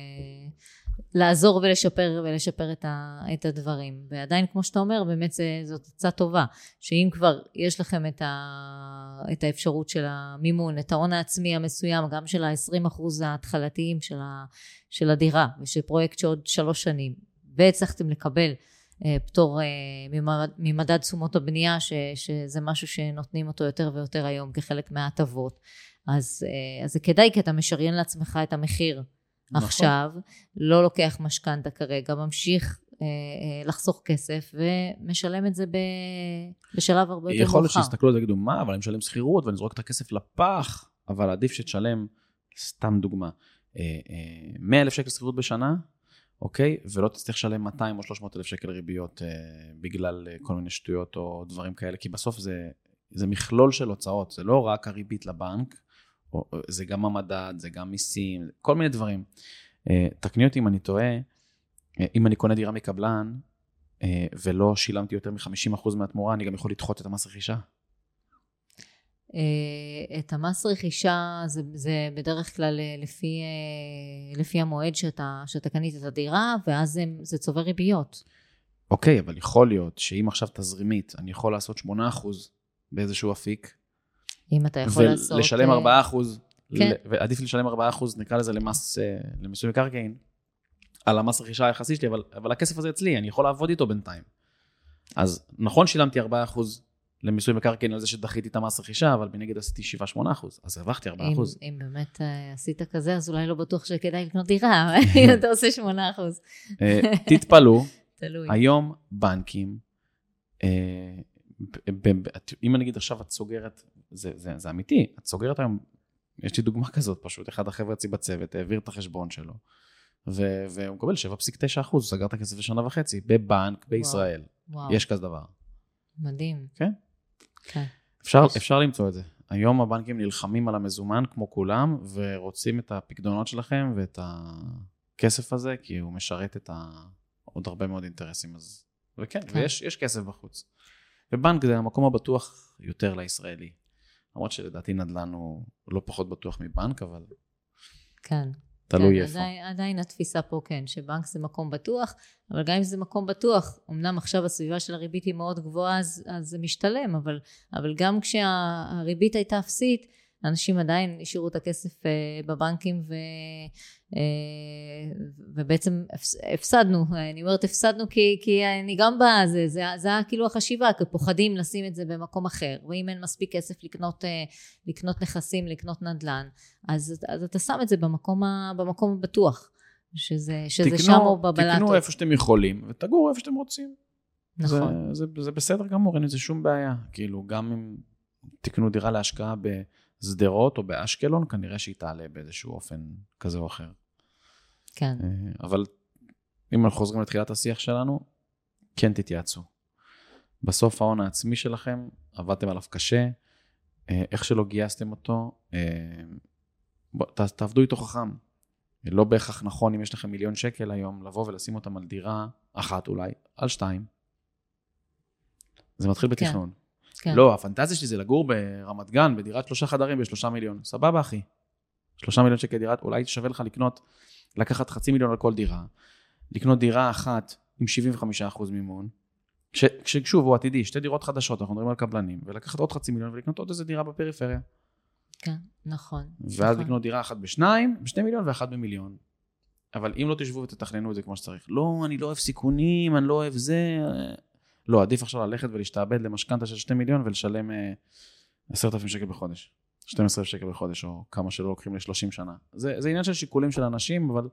לעזור ולשפר, ולשפר את, ה... את הדברים. ועדיין, כמו שאתה אומר, באמת זה, זאת עצה טובה, שאם כבר יש לכם את, ה... את האפשרות של המימון, את ההון העצמי המסוים, גם של ה-20% ההתחלתיים של, ה... של הדירה, ושל פרויקט שעוד שלוש שנים, והצלחתם לקבל אה, פטור אה, ממד- ממדד תשומות הבנייה, ש, שזה משהו שנותנים אותו יותר ויותר היום כחלק מההטבות. אז, אה, אז זה כדאי, כי אתה משריין לעצמך את המחיר
נכון.
עכשיו, לא לוקח משכנתה כרגע, ממשיך אה, אה, לחסוך כסף ומשלם את זה ב, בשלב הרבה יותר מאוחר.
יכול להיות שיסתכלו על זה ויגידו, מה, אבל אני משלם שכירות ואני זורק את הכסף לפח, אבל עדיף שתשלם, סתם דוגמה, אה, אה, 100 אלף שקל שכירות בשנה, אוקיי? ולא תצטרך לשלם 200 או 300 אלף שקל ריביות בגלל כל מיני שטויות או דברים כאלה, כי בסוף זה, זה מכלול של הוצאות, זה לא רק הריבית לבנק, זה גם המדד, זה גם מיסים, כל מיני דברים. אה, תקני אותי אם אני טועה, אה, אם אני קונה דירה מקבלן, אה, ולא שילמתי יותר מ-50% מהתמורה, אני גם יכול לדחות את המס רכישה.
את המס רכישה זה, זה בדרך כלל לפי, לפי המועד שאתה, שאתה קנית את הדירה, ואז זה, זה צובר ריביות.
אוקיי, אבל יכול להיות שאם עכשיו תזרימית, אני יכול לעשות 8% באיזשהו אפיק,
אם אתה יכול לעשות...
ולשלם
אה,
4%,
כן.
ועדיף לשלם 4%, נקרא לזה למס, אה, למיסוי מקרקעין, על המס רכישה היחסי שלי, אבל, אבל הכסף הזה אצלי, אני יכול לעבוד איתו בינתיים. אז נכון שילמתי 4% למיסוי מקרקעין על זה שדחיתי את המס רכישה, אבל מנגד עשיתי 7-8%, אז הרווחתי 4%.
אם, אם באמת אה, עשית כזה, אז אולי לא בטוח שכדאי לקנות דירה, אם אתה עושה 8%.
אה, תתפלאו. היום בנקים, אם אני אגיד עכשיו את סוגרת, זה, זה, זה אמיתי, את סוגרת היום, יש לי דוגמה כזאת פשוט, אחד החבר'ה אצלי בצוות העביר את החשבון שלו, ו, והוא מקבל 7.9 אחוז, סגר את הכסף לשנה וחצי, בבנק בישראל,
וואו,
יש כזה דבר.
מדהים.
כן.
כן.
אפשר. אפשר למצוא את זה. היום הבנקים נלחמים על המזומן כמו כולם, ורוצים את הפקדונות שלכם ואת הכסף הזה, כי הוא משרת את ה... עוד הרבה מאוד אינטרסים. אז... וכן,
כן.
ויש יש כסף בחוץ. ובנק זה המקום הבטוח יותר לישראלי. למרות שלדעתי נדל"ן הוא לא פחות בטוח מבנק, אבל
כן.
תלוי
כן,
איפה.
עדיין, עדיין התפיסה פה כן, שבנק זה מקום בטוח, אבל גם אם זה מקום בטוח, אמנם עכשיו הסביבה של הריבית היא מאוד גבוהה, אז, אז זה משתלם, אבל, אבל גם כשהריבית הייתה אפסית, אנשים עדיין השאירו את הכסף אה, בבנקים ו, אה, ובעצם הפס- הפסדנו, אני אומרת הפסדנו כי, כי אני גם באה, זה, זה, זה היה כאילו החשיבה, כי פוחדים לשים את זה במקום אחר, ואם אין מספיק כסף לקנות, אה, לקנות נכסים, לקנות נדל"ן, אז, אז אתה שם את זה במקום, ה, במקום הבטוח, שזה, שזה
תקנו-
שם או בבלטות.
תקנו איפה שאתם יכולים, ותגורו איפה שאתם רוצים.
נכון.
זה, זה, זה בסדר גמור, אין עם זה שום בעיה. כאילו, גם אם תקנו דירה להשקעה בשדרות או באשקלון, כנראה שהיא תעלה באיזשהו אופן כזה או אחר.
כן,
אה, אבל אם אנחנו חוזרים לתחילת השיח שלנו, כן תתייעצו. בסוף ההון העצמי שלכם, עבדתם עליו קשה, אה, איך שלא גייסתם אותו, אה, בוא, תעבדו איתו חכם. לא בהכרח נכון אם יש לכם מיליון שקל היום, לבוא ולשים אותם על דירה אחת אולי, על שתיים. זה מתחיל
כן.
בתכנון.
כן.
לא, הפנטזיה שלי זה לגור ברמת גן, בדירת שלושה חדרים בשלושה מיליון. סבבה, אחי. שלושה מיליון שקל דירה, אולי שווה לך לקנות, לקחת חצי מיליון על כל דירה, לקנות דירה אחת עם 75% מימון, כש- כששוב, הוא עתידי, שתי דירות חדשות, אנחנו מדברים על קבלנים, ולקחת עוד חצי מיליון ולקנות עוד איזה דירה בפריפריה.
כן, נכון.
ואז
נכון.
לקנות דירה אחת בשניים, בשני מיליון ואחת במיליון. אבל אם לא תשבו ותתכננו את זה כמו שצריך, לא, אני לא אוהב סיכונים, אני לא אוהב זה, לא, עדיף עכשיו ללכת ולהשתעבד למשכנתה של שתי מיליון ולשלם אה, עשרת אלפים שקל בחודש, 12 אלף שקל בחודש, או כמה שלא לוקחים ל-30 שנה. זה, זה עניין של שיקולים של אנשים, אבל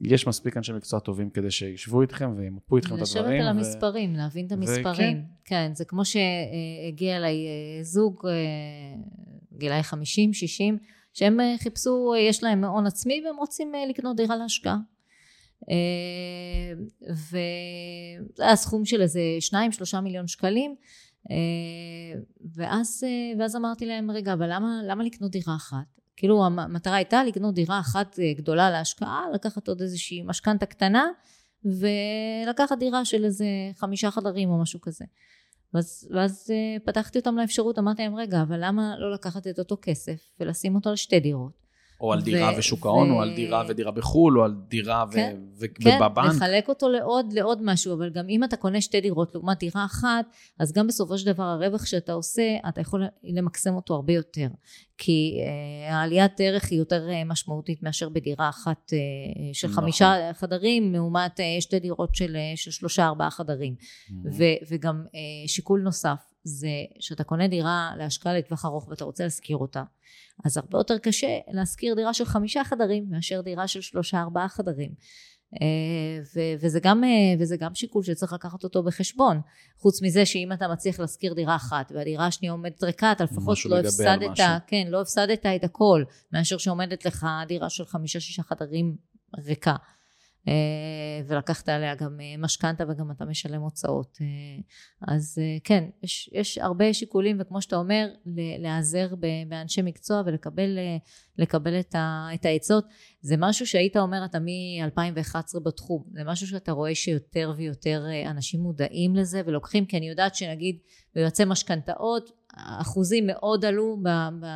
יש מספיק אנשי מקצוע טובים כדי שישבו איתכם וימפו איתכם את הדברים.
לשבת על
ו-
המספרים, להבין את המספרים. כן, זה כמו שהגיע אליי אה, זוג, אה, גילאי 50, 60, שהם חיפשו, יש להם הון עצמי והם רוצים לקנות דירה להשקעה. וזה היה סכום של איזה שניים שלושה מיליון שקלים. ואז, ואז אמרתי להם רגע אבל למה, למה לקנות דירה אחת? כאילו המטרה הייתה לקנות דירה אחת גדולה להשקעה לקחת עוד איזושהי משכנתה קטנה ולקחת דירה של איזה חמישה חדרים או משהו כזה. ואז, ואז פתחתי אותם לאפשרות אמרתי להם רגע אבל למה לא לקחת את אותו כסף ולשים אותו על שתי דירות
או על דירה ו- ושוק ההון, ו- או על דירה ודירה בחו"ל, או על דירה כן, ו- ו-
כן,
ובבנק.
כן, לחלק אותו לעוד, לעוד משהו, אבל גם אם אתה קונה שתי דירות לעומת דירה אחת, אז גם בסופו של דבר הרווח שאתה עושה, אתה יכול למקסם אותו הרבה יותר. כי uh, העליית ערך היא יותר uh, משמעותית מאשר בדירה אחת uh, של נכון. חמישה חדרים, לעומת uh, שתי דירות של, uh, של שלושה ארבעה חדרים. Mm-hmm. ו- וגם uh, שיקול נוסף, זה שאתה קונה דירה להשקעה לטווח ארוך ואתה רוצה להשכיר אותה. אז הרבה יותר קשה להשכיר דירה של חמישה חדרים מאשר דירה של שלושה ארבעה חדרים. אה, וזה גם, אה, וזה גם שיקול שצריך לקחת אותו בחשבון. חוץ מזה שאם אתה מצליח להשכיר דירה אחת והדירה השנייה עומדת ריקה, אתה לפחות לא הפסדת, כן, לא הפסדת את הכל, מאשר שעומדת לך דירה של חמישה שישה חדרים ריקה. אה, ולקחת עליה גם אה, משכנתה וגם אתה משלם הוצאות. אה, אז כן, יש, יש הרבה שיקולים וכמו שאתה אומר, להיעזר באנשי מקצוע ולקבל את, ה, את העצות. זה משהו שהיית אומר אתה מ-2011 בתחום, זה משהו שאתה רואה שיותר ויותר אנשים מודעים לזה ולוקחים, כי אני יודעת שנגיד ביועצי משכנתאות, אחוזים מאוד עלו ב, ב,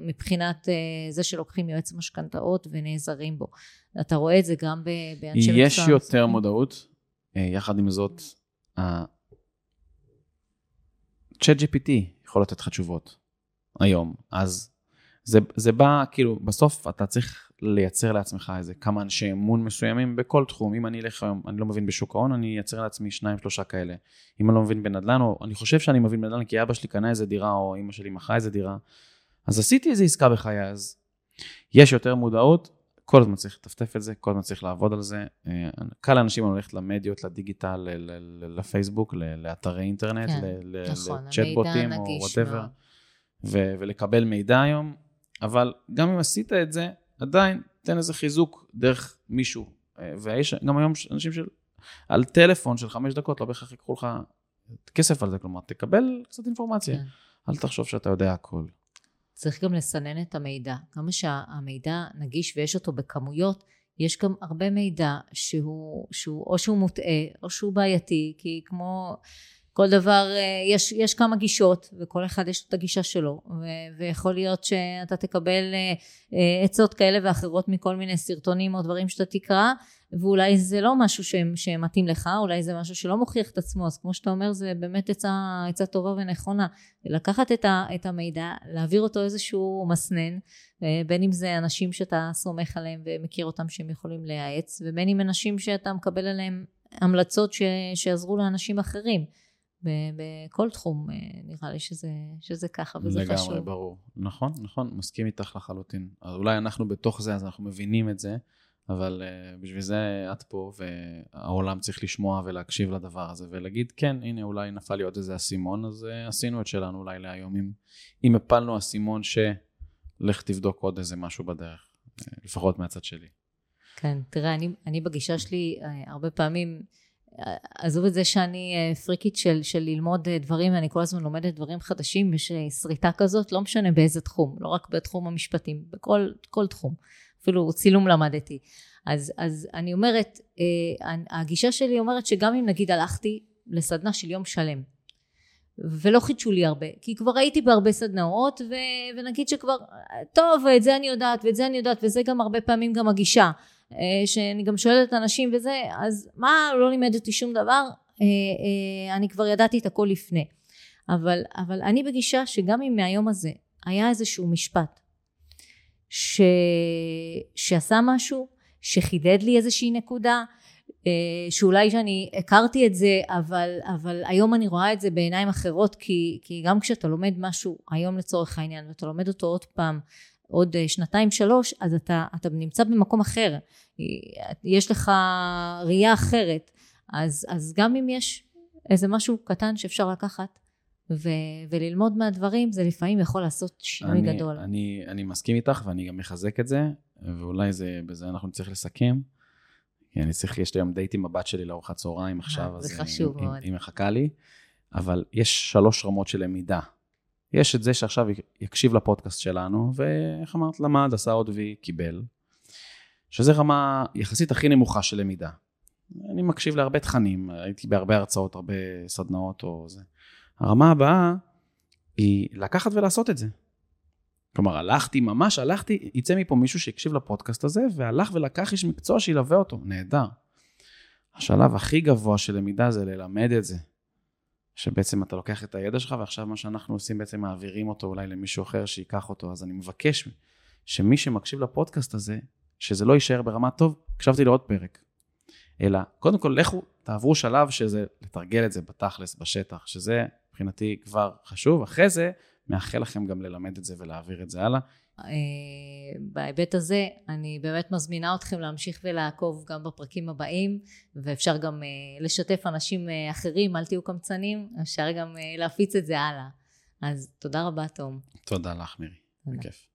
מבחינת זה שלוקחים יועץ משכנתאות ונעזרים בו. אתה רואה את זה גם באנשי
מקצוע. יש יותר מודעות, אה, יחד עם זאת, ChatGPT יכול לתת לך תשובות היום, אז זה, זה בא, כאילו, בסוף אתה צריך לייצר לעצמך איזה כמה אנשי אמון מסוימים בכל תחום. אם אני אלך היום, אני לא מבין בשוק ההון, אני אייצר לעצמי שניים, שלושה כאלה. אם אני לא מבין בנדל"ן, או אני חושב שאני מבין בנדל"ן כי אבא שלי קנה איזה דירה, או אמא שלי מכרה איזה דירה, אז עשיתי איזה עסקה בחיי, אז יש יותר מודעות, כל הזמן צריך לטפטף את זה, כל הזמן צריך לעבוד על זה. אה, קל לאנשים ללכת למדיות, לדיגיטל, לפייסבוק, לאתרי אינטרנט, כן, נכון, לצ'טבוטים או whatever, ולקבל מידע היום, אבל גם אם עשית את זה, עדיין תן איזה חיזוק דרך מישהו. אה, ויש גם היום אנשים של... על טלפון של חמש דקות, לא בהכרח ייקחו לך כסף על זה, כלומר, תקבל קצת אינפורמציה. כן. אל תחשוב שאתה יודע הכל.
צריך גם לסנן את המידע. כמה שהמידע נגיש ויש אותו בכמויות, יש גם הרבה מידע שהוא, שהוא או שהוא מוטעה או שהוא בעייתי, כי כמו כל דבר, אה, יש, יש כמה גישות וכל אחד יש את הגישה שלו ו- ויכול להיות שאתה תקבל אה, אה, עצות כאלה ואחרות מכל מיני סרטונים או דברים שאתה תקרא ואולי זה לא משהו שמתאים לך, אולי זה משהו שלא מוכיח את עצמו, אז כמו שאתה אומר זה באמת עצה, עצה טובה ונכונה. לקחת את, ה, את המידע, להעביר אותו איזשהו מסנן, בין אם זה אנשים שאתה סומך עליהם ומכיר אותם שהם יכולים לייעץ, ובין אם אנשים שאתה מקבל עליהם המלצות ש, שיעזרו לאנשים אחרים. בכל תחום נראה לי שזה, שזה ככה וזה
לגמרי,
חשוב.
לגמרי, ברור. נכון, נכון, מסכים איתך לחלוטין. אז אולי אנחנו בתוך זה, אז אנחנו מבינים את זה, אבל uh, בשביל זה את פה, והעולם צריך לשמוע ולהקשיב לדבר הזה, ולהגיד, כן, הנה, אולי נפל לי עוד איזה אסימון, אז uh, עשינו את שלנו אולי להיום. אם, אם הפלנו אסימון שלך תבדוק עוד איזה משהו בדרך, לפחות מהצד שלי.
כן, תראה, אני, אני בגישה שלי, הרבה פעמים, עזוב את זה שאני פריקית של, של ללמוד דברים, אני כל הזמן לומדת דברים חדשים, יש שריטה כזאת, לא משנה באיזה תחום, לא רק בתחום המשפטים, בכל תחום. אפילו צילום למדתי. אז, אז אני אומרת, אה, הגישה שלי אומרת שגם אם נגיד הלכתי לסדנה של יום שלם, ולא חידשו לי הרבה, כי כבר הייתי בהרבה סדנאות, ו, ונגיד שכבר, טוב, את זה אני יודעת, ואת זה אני יודעת, וזה גם הרבה פעמים גם הגישה, אה, שאני גם שואלת אנשים וזה, אז מה, לא לימד אותי שום דבר, אה, אני כבר ידעתי את הכל לפני. אבל, אבל אני בגישה שגם אם מהיום הזה היה איזשהו משפט ש... שעשה משהו, שחידד לי איזושהי נקודה, אה, שאולי שאני הכרתי את זה, אבל, אבל היום אני רואה את זה בעיניים אחרות, כי, כי גם כשאתה לומד משהו היום לצורך העניין, ואתה לומד אותו עוד פעם, עוד אה, שנתיים שלוש, אז אתה, אתה נמצא במקום אחר, יש לך ראייה אחרת, אז, אז גם אם יש איזה משהו קטן שאפשר לקחת, ו- וללמוד מהדברים זה לפעמים יכול לעשות שינוי
אני,
גדול.
אני, אני מסכים איתך ואני גם מחזק את זה, ואולי זה, בזה אנחנו נצטרך לסכם. כי אני צריך, יש לי היום דייט עם הבת שלי לארוחת צהריים עכשיו,
אה, זה
אז
חשוב
היא,
מאוד.
היא, היא מחכה לי, אבל יש שלוש רמות של למידה. יש את זה שעכשיו יקשיב לפודקאסט שלנו, ואיך אמרת, למד, עשה עוד וי, קיבל, שזה רמה יחסית הכי נמוכה של למידה. אני מקשיב להרבה תכנים, הייתי בהרבה הרצאות, הרבה סדנאות או זה. הרמה הבאה היא לקחת ולעשות את זה. כלומר, הלכתי, ממש הלכתי, יצא מפה מישהו שיקשיב לפודקאסט הזה, והלך ולקח איש מקצוע שילווה אותו, נהדר. השלב הכי גבוה של למידה זה ללמד את זה. שבעצם אתה לוקח את הידע שלך, ועכשיו מה שאנחנו עושים בעצם מעבירים אותו אולי למישהו אחר שייקח אותו. אז אני מבקש שמי שמקשיב לפודקאסט הזה, שזה לא יישאר ברמת טוב, הקשבתי לעוד פרק. אלא, קודם כל, לכו, תעברו שלב שזה לתרגל את זה בתכלס, בשטח, שזה מבחינתי כבר חשוב. אחרי זה, מאחל לכם גם ללמד את זה ולהעביר את זה הלאה.
אה, בהיבט הזה, אני באמת מזמינה אתכם להמשיך ולעקוב גם בפרקים הבאים, ואפשר גם אה, לשתף אנשים אה, אחרים, אל תהיו קמצנים, אפשר גם להפיץ את זה הלאה. אז תודה רבה, תום.
תודה לך, מירי. בכיף.